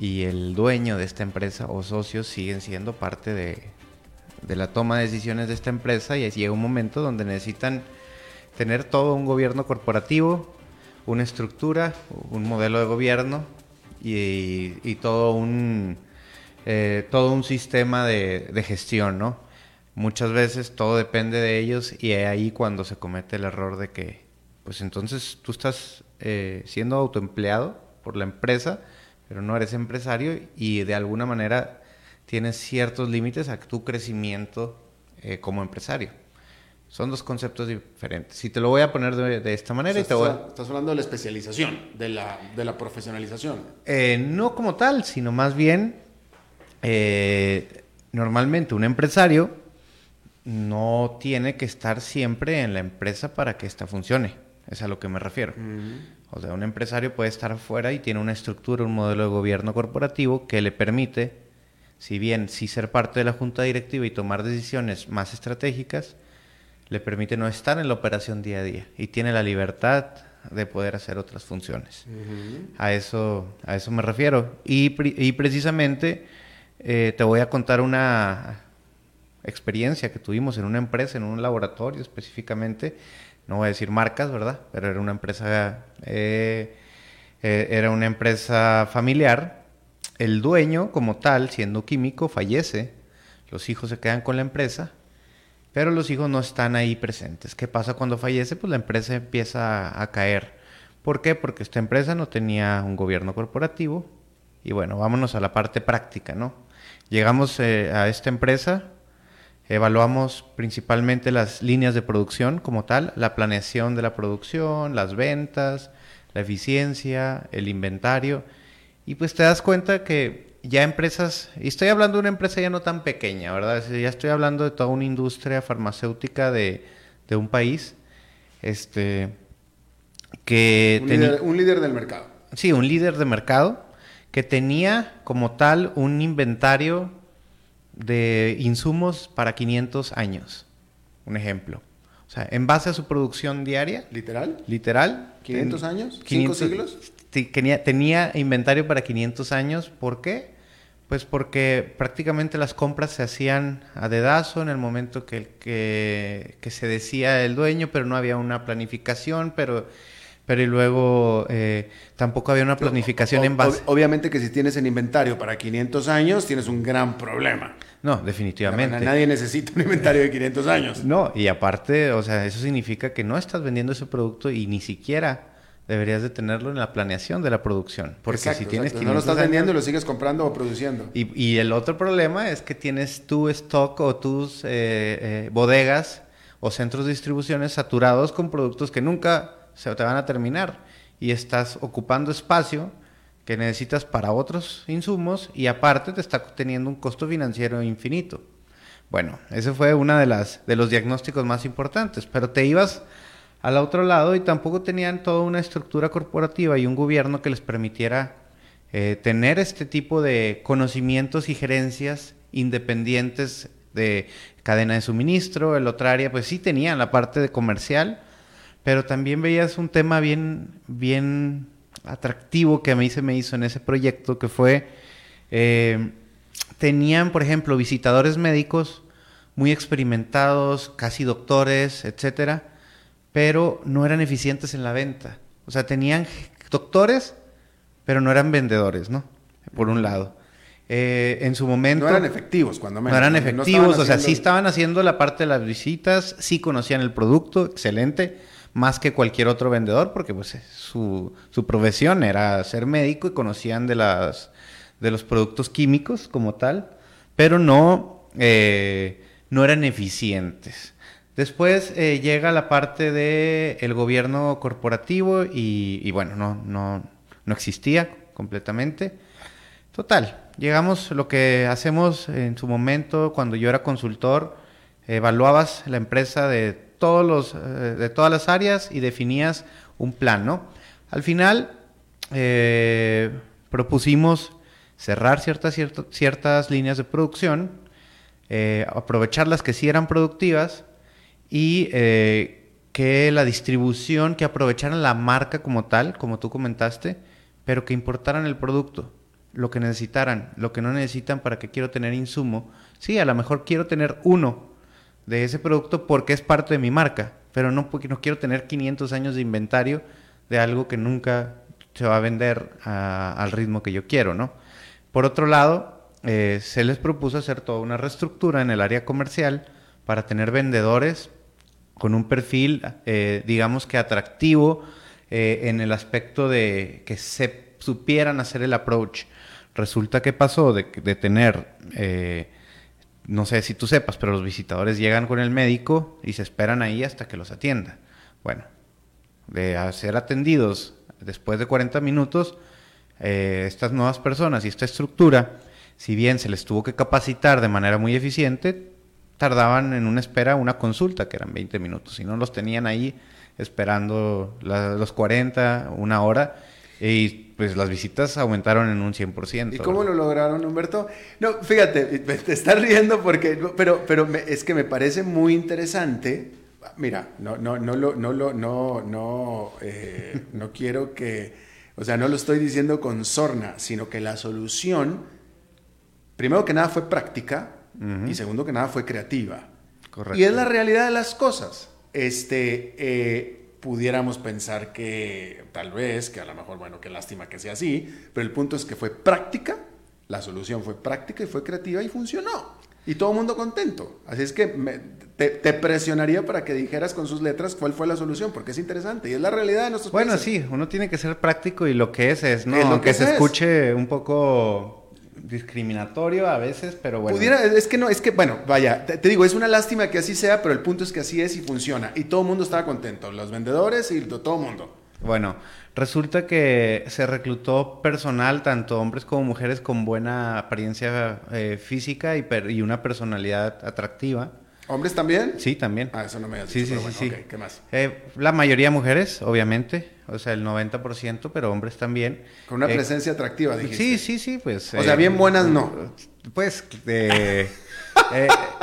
y el dueño de esta empresa o socios siguen siendo parte de, de la toma de decisiones de esta empresa y llega un momento donde necesitan tener todo un gobierno corporativo, una estructura, un modelo de gobierno y, todo, un, eh, todo un sistema de, gestión, ¿no? Muchas veces todo depende de ellos y ahí cuando se comete el error de que, pues entonces tú estás eh, siendo autoempleado por la empresa, pero no eres empresario y de alguna manera tienes ciertos límites a tu crecimiento eh, como empresario. Son dos conceptos diferentes. Si te lo voy a poner de, esta manera y te estás, estás hablando de la especialización, de la, de la profesionalización. Eh, no como tal, sino más bien, eh, normalmente un empresario no tiene que estar siempre en la empresa para que ésta funcione. Es a lo que me refiero. O sea, un empresario puede estar afuera y tiene una estructura, un modelo de gobierno corporativo que le permite si bien sí ser parte de la junta directiva y tomar decisiones más estratégicas, le permite no estar en la operación día a día y tiene la libertad de poder hacer otras funciones. a, eso, a eso me refiero. Y, precisamente eh, te voy a contar una experiencia que tuvimos en una empresa, en un laboratorio específicamente. No voy a decir marcas, ¿verdad? Pero era una empresa, eh, eh, era una empresa familiar el dueño como tal, siendo químico, fallece, los hijos se quedan con la empresa, pero los hijos no están ahí presentes. ¿Qué pasa cuando fallece? Pues la empresa empieza a caer. ¿Por qué? Porque esta empresa no tenía un gobierno corporativo. Y bueno, vámonos a la parte práctica, ¿no? Llegamos eh, a esta empresa, evaluamos principalmente las líneas de producción como tal, la planeación de la producción, las ventas, la eficiencia, el inventario y pues te das cuenta que ya empresas, y estoy hablando de una empresa ya no tan pequeña, ¿verdad? Ya estoy hablando de toda una industria farmacéutica de, un país, este, que... Un, líder, un líder del mercado. Sí, un líder de mercado que tenía como tal un inventario de insumos para 500 años, un ejemplo. O sea, en base a su producción diaria. ¿Literal? Literal. ¿500 años? ¿5 siglos? tenía, tenía inventario para 500 años. ¿Por qué? Pues porque prácticamente las compras se hacían a dedazo en el momento que, que, que se decía el dueño, pero no había una planificación, pero, pero y luego eh, tampoco había una planificación en base. Obviamente que si tienes el inventario para 500 años, tienes un gran problema. No, definitivamente. Nadie necesita un inventario de 500 años. No, y aparte, o sea, eso significa que no estás vendiendo ese producto y ni siquiera deberías de tenerlo en la planeación de la producción. Porque si tienes No lo estás vendiendo y lo sigues comprando o produciendo. Y, y, el otro problema es que tienes tu stock o tus eh, eh, bodegas o centros de distribuciones saturados con productos que nunca se te van a terminar. Y estás ocupando espacio que necesitas para otros insumos y aparte te está teniendo un costo financiero infinito. Bueno, ese fue uno de, las, de los diagnósticos más importantes, pero te ibas al otro lado y tampoco tenían toda una estructura corporativa y un gobierno que les permitiera eh, tener este tipo de conocimientos y gerencias independientes de cadena de suministro, el otro área pues sí tenían la parte de comercial, pero también veías un tema bien, bien atractivo que a mí se me hizo en ese proyecto, que fue, eh, tenían, por ejemplo, visitadores médicos muy experimentados, casi doctores, etcétera, pero no eran eficientes en la venta. O sea, tenían doctores, pero no eran vendedores, ¿no? Por un lado. Eh, en su momento... No eran efectivos, cuando menos. No eran efectivos, o sea, sí estaban haciendo la parte de las visitas, sí conocían el producto, excelente, más que cualquier otro vendedor, porque pues su, su profesión era ser médico y conocían de las de los productos químicos como tal, pero no, eh, no eran eficientes. Después eh, llega la parte del el gobierno corporativo y, y bueno, no, no, no existía completamente. Total, llegamos, lo que hacemos en su momento, cuando yo era consultor, evaluabas la empresa de, todos los, eh, de todas las áreas y definías un plan, ¿no? Al final, eh, propusimos cerrar ciertas, ciertas líneas de producción, eh, aprovechar las que sí eran productivas y que la distribución, que aprovecharan la marca como tal, como tú comentaste, pero que importaran el producto, lo que necesitaran, lo que no necesitan para que quiero tener insumo. Sí, a lo mejor quiero tener uno de ese producto porque es parte de mi marca, pero no porque no quiero tener 500 años de inventario de algo que nunca se va a vender al ritmo que yo quiero, ¿no? Por otro lado, eh, se les propuso hacer toda una reestructura en el área comercial para tener vendedores con un perfil, eh, digamos que atractivo eh, en el aspecto de que se supieran hacer el approach. Resulta que pasó de, de tener no sé si tú sepas, pero los visitadores llegan con el médico y se esperan ahí hasta que los atienda. Bueno, de ser atendidos después de 40 minutos, eh, estas nuevas personas y esta estructura, si bien se les tuvo que capacitar de manera muy eficiente, tardaban en una espera una consulta, que eran 20 minutos, si no los tenían ahí esperando los 40, una hora, y pues las visitas aumentaron en un 100%. ¿Y cómo lo lograron, Humberto? No, fíjate, te estás riendo porque, pero, pero es que me parece muy interesante. Mira, no, no, no lo, no lo, no, no, eh, no quiero que, o sea, no lo estoy diciendo con sorna, sino que la solución, primero que nada fue práctica y segundo que nada fue creativa. Correcto. Y es la realidad de las cosas. Este, eh, pudiéramos pensar que tal vez, que a lo mejor, bueno, qué lástima que sea así, pero el punto es que fue práctica, la solución fue práctica y fue creativa y funcionó. Y todo el mundo contento. Así es que te, presionaría para que dijeras con sus letras cuál fue la solución, porque es interesante y es la realidad de nuestros Bueno, sí, uno tiene que ser práctico y lo que es es, ¿no? Aunque se escuche un poco discriminatorio a veces, pero bueno. Pudiera, es que no, es que, bueno, vaya, te, digo, es una lástima que así sea, pero el punto es que así es y funciona. Y todo el mundo estaba contento, los vendedores y todo el mundo. Bueno, resulta que se reclutó personal, tanto hombres como mujeres, con buena apariencia eh, física y, y una personalidad atractiva. ¿Hombres también? Sí, también. Ah, eso no me dicho, sí, sí, sí, ¿Qué más? Eh, la mayoría mujeres, obviamente, o sea, el 90%, pero hombres también. Con una eh, presencia atractiva, dijiste. Sí, sí, sí, pues. O sea, eh, bien buenas no. Pues,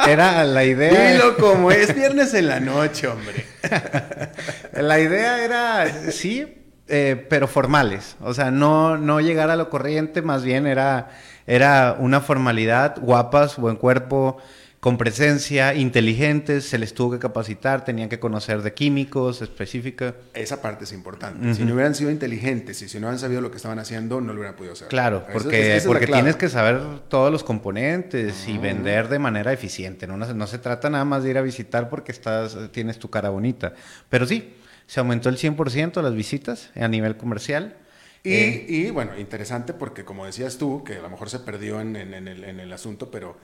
era la idea. Dilo como es viernes en la noche, hombre. la idea era, sí, pero formales. O sea, no, no llegar a lo corriente, más bien era, era una formalidad, guapas, buen cuerpo con presencia, inteligentes, se les tuvo que capacitar, tenían que conocer de químicos específica. Esa parte es importante. Si no hubieran sido inteligentes y si no hubieran sabido lo que estaban haciendo, no lo hubieran podido hacer. Claro, porque, porque tienes que saber todos los componentes y vender de manera eficiente. ¿no? No, se trata nada más de ir a visitar porque estás, tienes tu cara bonita. Pero sí, se aumentó el 100% las visitas a nivel comercial. Y, eh, y, bueno, interesante porque como decías tú, que a lo mejor se perdió en, en, el, en el asunto, pero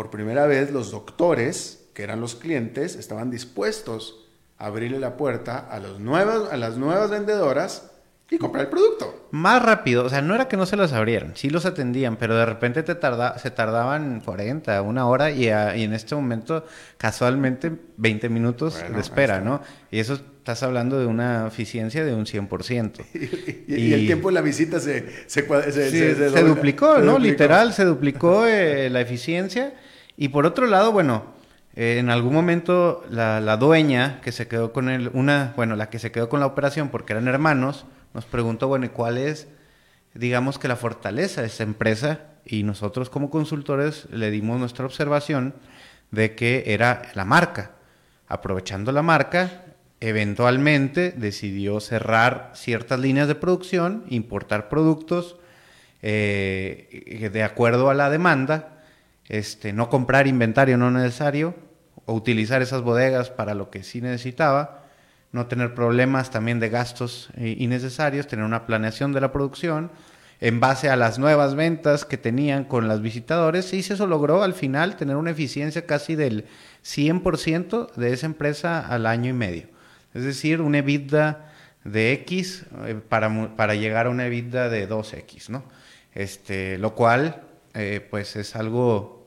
por primera vez los doctores, que eran los clientes, estaban dispuestos a abrirle la puerta a, los nuevos, a las nuevas vendedoras y comprar el producto. Más rápido, o sea, no era que no se los abrieran, sí los atendían, pero de repente te tarda, se tardaban 40, una hora y, en este momento casualmente 20 minutos de espera, ¿no? Y eso estás hablando de una eficiencia de un 100%. y, y, el tiempo de la visita se, se, se, duplicó, ¿no? Literal, se duplicó eh, la eficiencia. Y por otro lado, bueno, eh, en algún momento la, dueña que se quedó con él, una, bueno, la que se quedó con la operación porque eran hermanos, nos preguntó, bueno, ¿y cuál es, digamos que la fortaleza de esta empresa? Y nosotros como consultores le dimos nuestra observación de que era la marca. Aprovechando la marca, eventualmente decidió cerrar ciertas líneas de producción, importar productos eh, de acuerdo a la demanda, este, no comprar inventario no necesario, o utilizar esas bodegas para lo que sí necesitaba, no tener problemas también de gastos eh, innecesarios, tener una planeación de la producción en base a las nuevas ventas que tenían con las visitadores y se logró al final tener una eficiencia casi del 100% de esa empresa al año y medio. Es decir, una EBITDA de X eh, para, para llegar a una EBITDA de 2X, ¿no? Este, lo cual, eh, pues es algo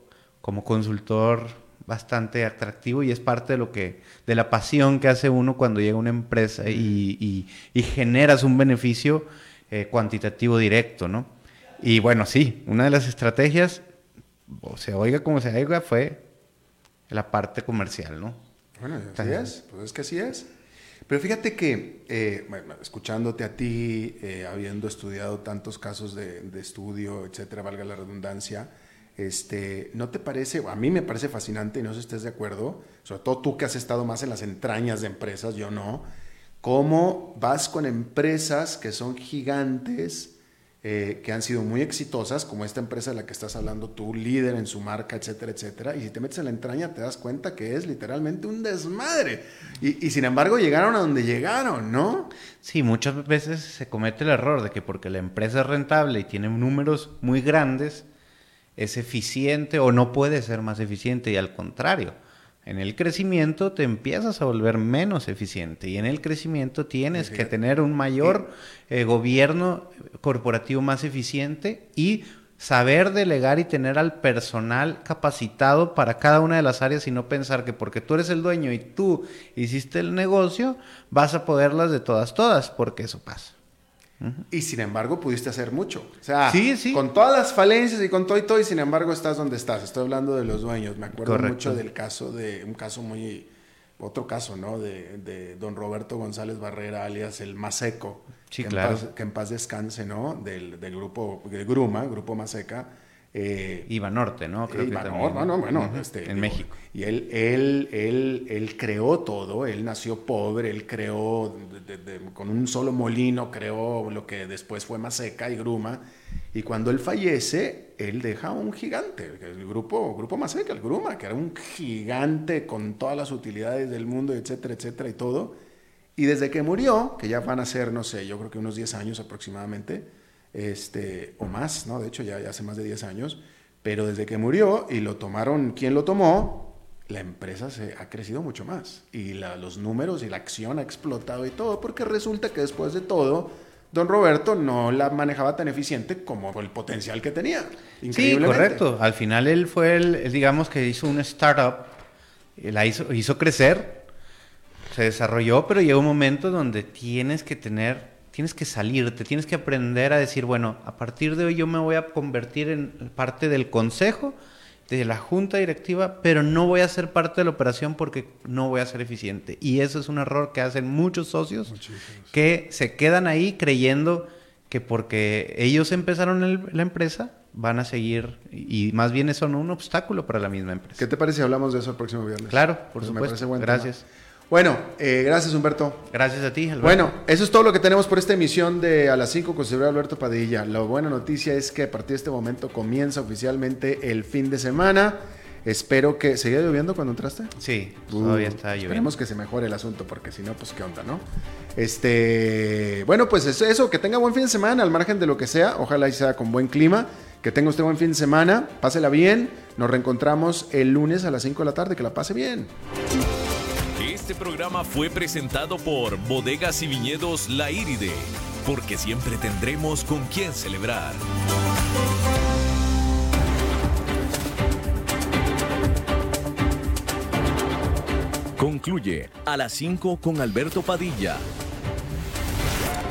como consultor bastante atractivo y es parte de lo que, de la pasión que hace uno cuando llega a una empresa y, y, generas un beneficio eh, cuantitativo directo, ¿no? Y bueno, sí, una de las estrategias, o se oiga como se oiga, fue la parte comercial, ¿no? Bueno, así es, pues es que así es. Pero fíjate que, eh, bueno, escuchándote a ti, eh, habiendo estudiado tantos casos de, de, estudio, etcétera, valga la redundancia, este, ¿no te parece, a mí me parece fascinante y no sé si estés de acuerdo, sobre todo tú que has estado más en las entrañas de empresas, yo no, cómo vas con empresas que son gigantes, eh, que han sido muy exitosas, como esta empresa de la que estás hablando tú, líder en su marca, etcétera, etcétera. Y si te metes en la entraña, te das cuenta que es literalmente un desmadre. Y, y, sin embargo, llegaron a donde llegaron, ¿no? Sí, muchas veces se comete el error de que porque la empresa es rentable y tiene números muy grandes, es eficiente o no puede ser más eficiente. Y al contrario, en el crecimiento te empiezas a volver menos eficiente y en el crecimiento tienes que tener un mayor eh, gobierno corporativo más eficiente y saber delegar y tener al personal capacitado para cada una de las áreas y no pensar que porque tú eres el dueño y tú hiciste el negocio, vas a poderlas de todas, todas, porque eso pasa. Y sin embargo pudiste hacer mucho. O sea, con todas las falencias y con todo y todo, y sin embargo estás donde estás. Estoy hablando de los dueños. Me acuerdo mucho del caso de, un caso muy, otro caso, ¿no? De, de don Roberto González Barrera, alias el Maseco. Sí, que claro. En paz, que en paz descanse, ¿no? Del, del grupo, de Gruma, Grupo Maseca eh, Iba Norte, ¿no? Creo Iba que también. Norte, bueno, este, en digo, México. Y él, él, él, él creó todo, él nació pobre, él creó, de, de, de, con un solo molino, creó lo que después fue Maseca y Gruma. Y cuando él fallece, él deja un gigante, el grupo, grupo Maseca, el Gruma, que era un gigante con todas las utilidades del mundo, etcétera, etcétera, y todo. Y desde que murió, que ya van a ser, no sé, yo creo que unos 10 años aproximadamente, este, o más, ¿no? De hecho, ya, ya, hace más de 10 años, pero desde que murió y lo tomaron, ¿quién lo tomó? La empresa se ha crecido mucho más y la, los números y la acción ha explotado y todo, porque resulta que después de todo, don Roberto no la manejaba tan eficiente como el potencial que tenía. Sí, correcto. Al final él fue el, digamos que hizo un startup, la hizo, hizo crecer, se desarrolló, pero llegó un momento donde tienes que tener tienes que salirte, tienes que aprender a decir, bueno, a partir de hoy yo me voy a convertir en parte del consejo, de la junta directiva, pero no voy a ser parte de la operación porque no voy a ser eficiente. Y eso es un error que hacen muchos socios Muchísimos. que se quedan ahí creyendo que porque ellos empezaron el, la empresa, van a seguir y más bien son un obstáculo para la misma empresa. ¿Qué te parece si hablamos de eso el próximo viernes? Claro, por pues supuesto. Gracias. Tema. Bueno, eh, gracias Humberto. Gracias a ti, Alberto. Bueno, eso es todo lo que tenemos por esta emisión de A las 5 con Señor Alberto Padilla. La buena noticia es que a partir de este momento comienza oficialmente el fin de semana. Espero que... ¿Seguía lloviendo cuando entraste? Sí, uh, todavía está lloviendo. Esperemos que se mejore el asunto, porque si no, pues qué onda, ¿no? Este... Bueno, pues eso, eso, que tenga buen fin de semana, al margen de lo que sea. Ojalá y sea con buen clima. Que tenga usted buen fin de semana. Pásela bien. Nos reencontramos el lunes a las 5 de la tarde. Que la pase bien. Este programa fue presentado por Bodegas y Viñedos La Iride, porque siempre tendremos con quién celebrar. Concluye a las 5 con Alberto Padilla.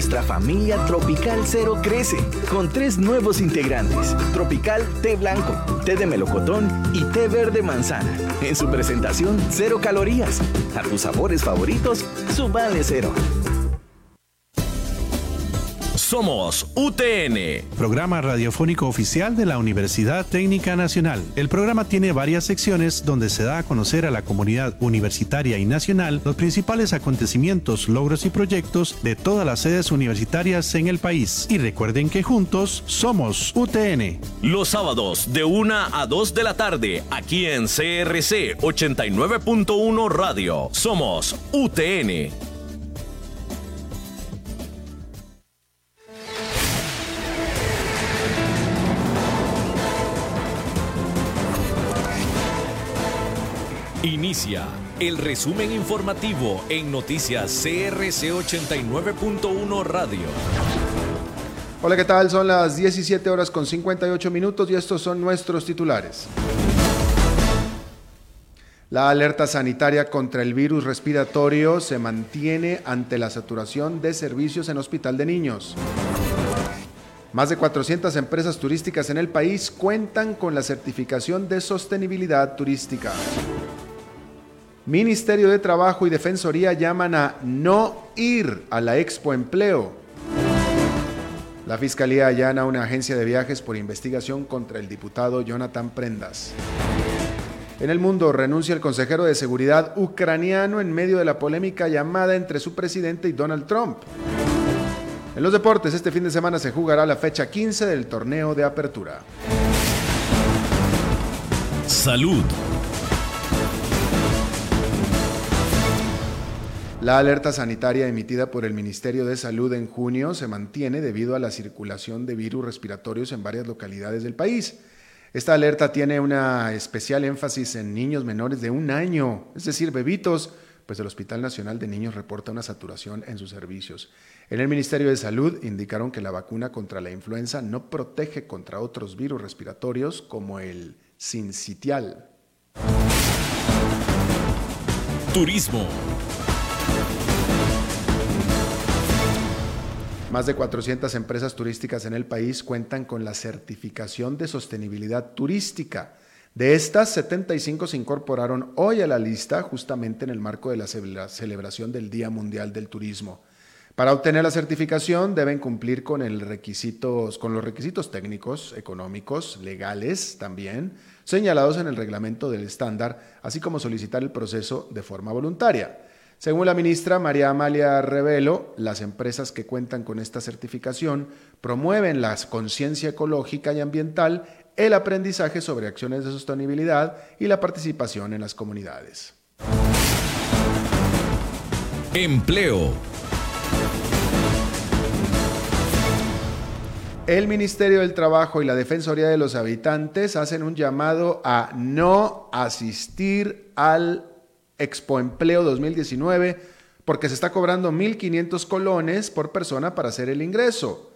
Nuestra familia Tropical Cero crece con tres nuevos integrantes: Tropical Té Blanco, Té de Melocotón y Té Verde Manzana. En su presentación, cero calorías. A tus sabores favoritos, su vale cero. Somos UTN. Programa radiofónico oficial de la Universidad Técnica Nacional. El programa tiene varias secciones donde se da a conocer a la comunidad universitaria y nacional los principales acontecimientos, logros y proyectos de todas las sedes universitarias en el país. Y recuerden que juntos somos UTN. Los sábados de 1 a 2 de la tarde, aquí en CRC 89.1 Radio. Somos UTN. Inicia el resumen informativo en noticias CRC 89.1 Radio. Hola, ¿qué tal? Son las 17 horas con 58 minutos y estos son nuestros titulares. La alerta sanitaria contra el virus respiratorio se mantiene ante la saturación de servicios en Hospital de Niños. Más de 400 empresas turísticas en el país cuentan con la certificación de sostenibilidad turística. Ministerio de Trabajo y Defensoría llaman a no ir a la Expo Empleo. La Fiscalía allana una agencia de viajes por investigación contra el diputado Jonathan Prendas. En el mundo renuncia el consejero de seguridad ucraniano en medio de la polémica llamada entre su presidente y Donald Trump. En los deportes, este fin de semana se jugará la fecha 15 del torneo de apertura. Salud. La alerta sanitaria emitida por el Ministerio de Salud en junio se mantiene debido a la circulación de virus respiratorios en varias localidades del país. Esta alerta tiene una especial énfasis en niños menores de un año, es decir, bebitos, pues el Hospital Nacional de Niños reporta una saturación en sus servicios. En el Ministerio de Salud indicaron que la vacuna contra la influenza no protege contra otros virus respiratorios como el sincitial. Turismo. Más de 400 empresas turísticas en el país cuentan con la certificación de sostenibilidad turística. De estas, 75 se incorporaron hoy a la lista justamente en el marco de la celebración del Día Mundial del Turismo. Para obtener la certificación deben cumplir con, el con los requisitos técnicos, económicos, legales también, señalados en el reglamento del estándar, así como solicitar el proceso de forma voluntaria. Según la ministra María Amalia Revelo, las empresas que cuentan con esta certificación promueven la conciencia ecológica y ambiental, el aprendizaje sobre acciones de sostenibilidad y la participación en las comunidades. Empleo. El Ministerio del Trabajo y la Defensoría de los Habitantes hacen un llamado a no asistir al Expo Empleo 2019 porque se está cobrando 1.500 colones por persona para hacer el ingreso.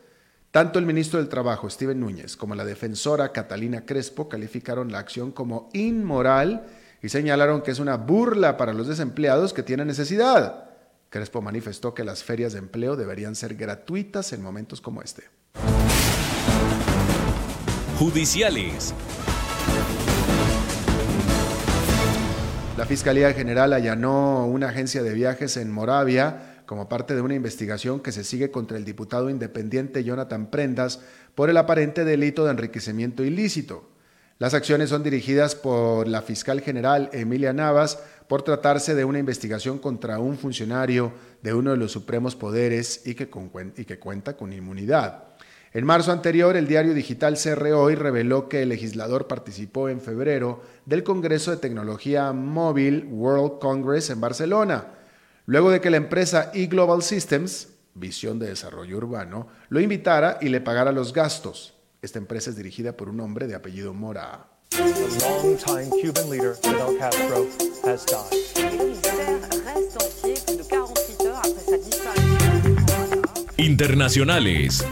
Tanto el ministro del Trabajo, Steven Núñez, como la defensora Catalina Crespo calificaron la acción como inmoral y señalaron que es una burla para los desempleados que tienen necesidad. Crespo manifestó que las ferias de empleo deberían ser gratuitas en momentos como este. Judiciales. La Fiscalía General allanó una agencia de viajes en Moravia como parte de una investigación que se sigue contra el diputado independiente Jonathan Prendas por el aparente delito de enriquecimiento ilícito. Las acciones son dirigidas por la fiscal general Emilia Navas por tratarse de una investigación contra un funcionario de uno de los supremos poderes y que, y que cuenta con inmunidad. En marzo anterior, el diario digital CR Hoy reveló que el legislador participó en febrero del Congreso de Tecnología Móvil World Congress en Barcelona, luego de que la empresa eGlobal Systems, visión de desarrollo urbano, lo invitara y le pagara los gastos. Esta empresa es dirigida por un hombre de apellido Mora. Internacionales.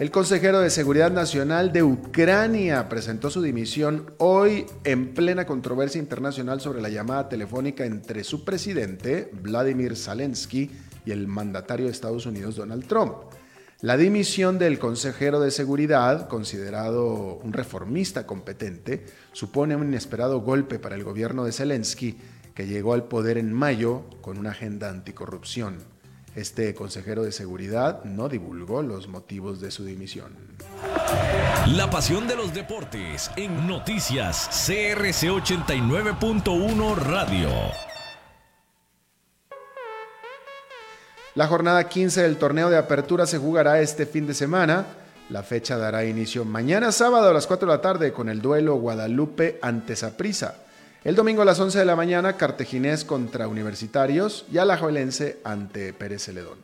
El consejero de Seguridad Nacional de Ucrania presentó su dimisión hoy en plena controversia internacional sobre la llamada telefónica entre su presidente, Vladimir Zelensky, y el mandatario de Estados Unidos, Donald Trump. La dimisión del consejero de Seguridad, considerado un reformista competente, supone un inesperado golpe para el gobierno de Zelensky, que llegó al poder en mayo con una agenda anticorrupción. Este consejero de seguridad no divulgó los motivos de su dimisión. La pasión de los deportes en noticias CRC 89.1 Radio. La jornada 15 del torneo de apertura se jugará este fin de semana. La fecha dará inicio mañana sábado a las 4 de la tarde con el duelo Guadalupe ante Saprissa. El domingo a las 11 de la mañana, Cartaginés contra Universitarios y Alajuelense ante Pérez Celedón.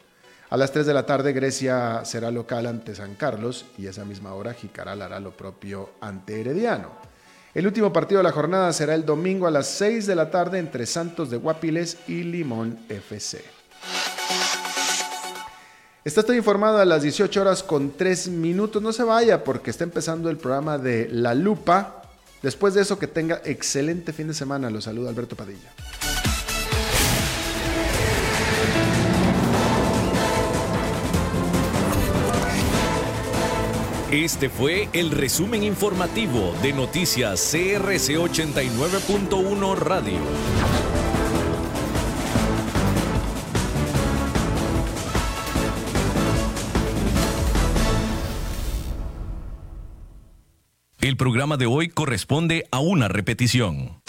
A las 3 de la tarde, Grecia será local ante San Carlos y esa misma hora Jicaral hará lo propio ante Herediano. El último partido de la jornada será el domingo a las 6 de la tarde entre Santos de Guapiles y Limón FC. Está estoy informado a las 18 horas con 3 minutos. No se vaya porque está empezando el programa de La Lupa Después de eso, que tenga excelente fin de semana. Los saluda Alberto Padilla. Este fue el resumen informativo de Noticias CRC 89.1 Radio. El programa de hoy corresponde a una repetición.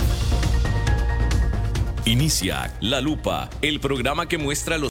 Inicia La Lupa, el programa que muestra los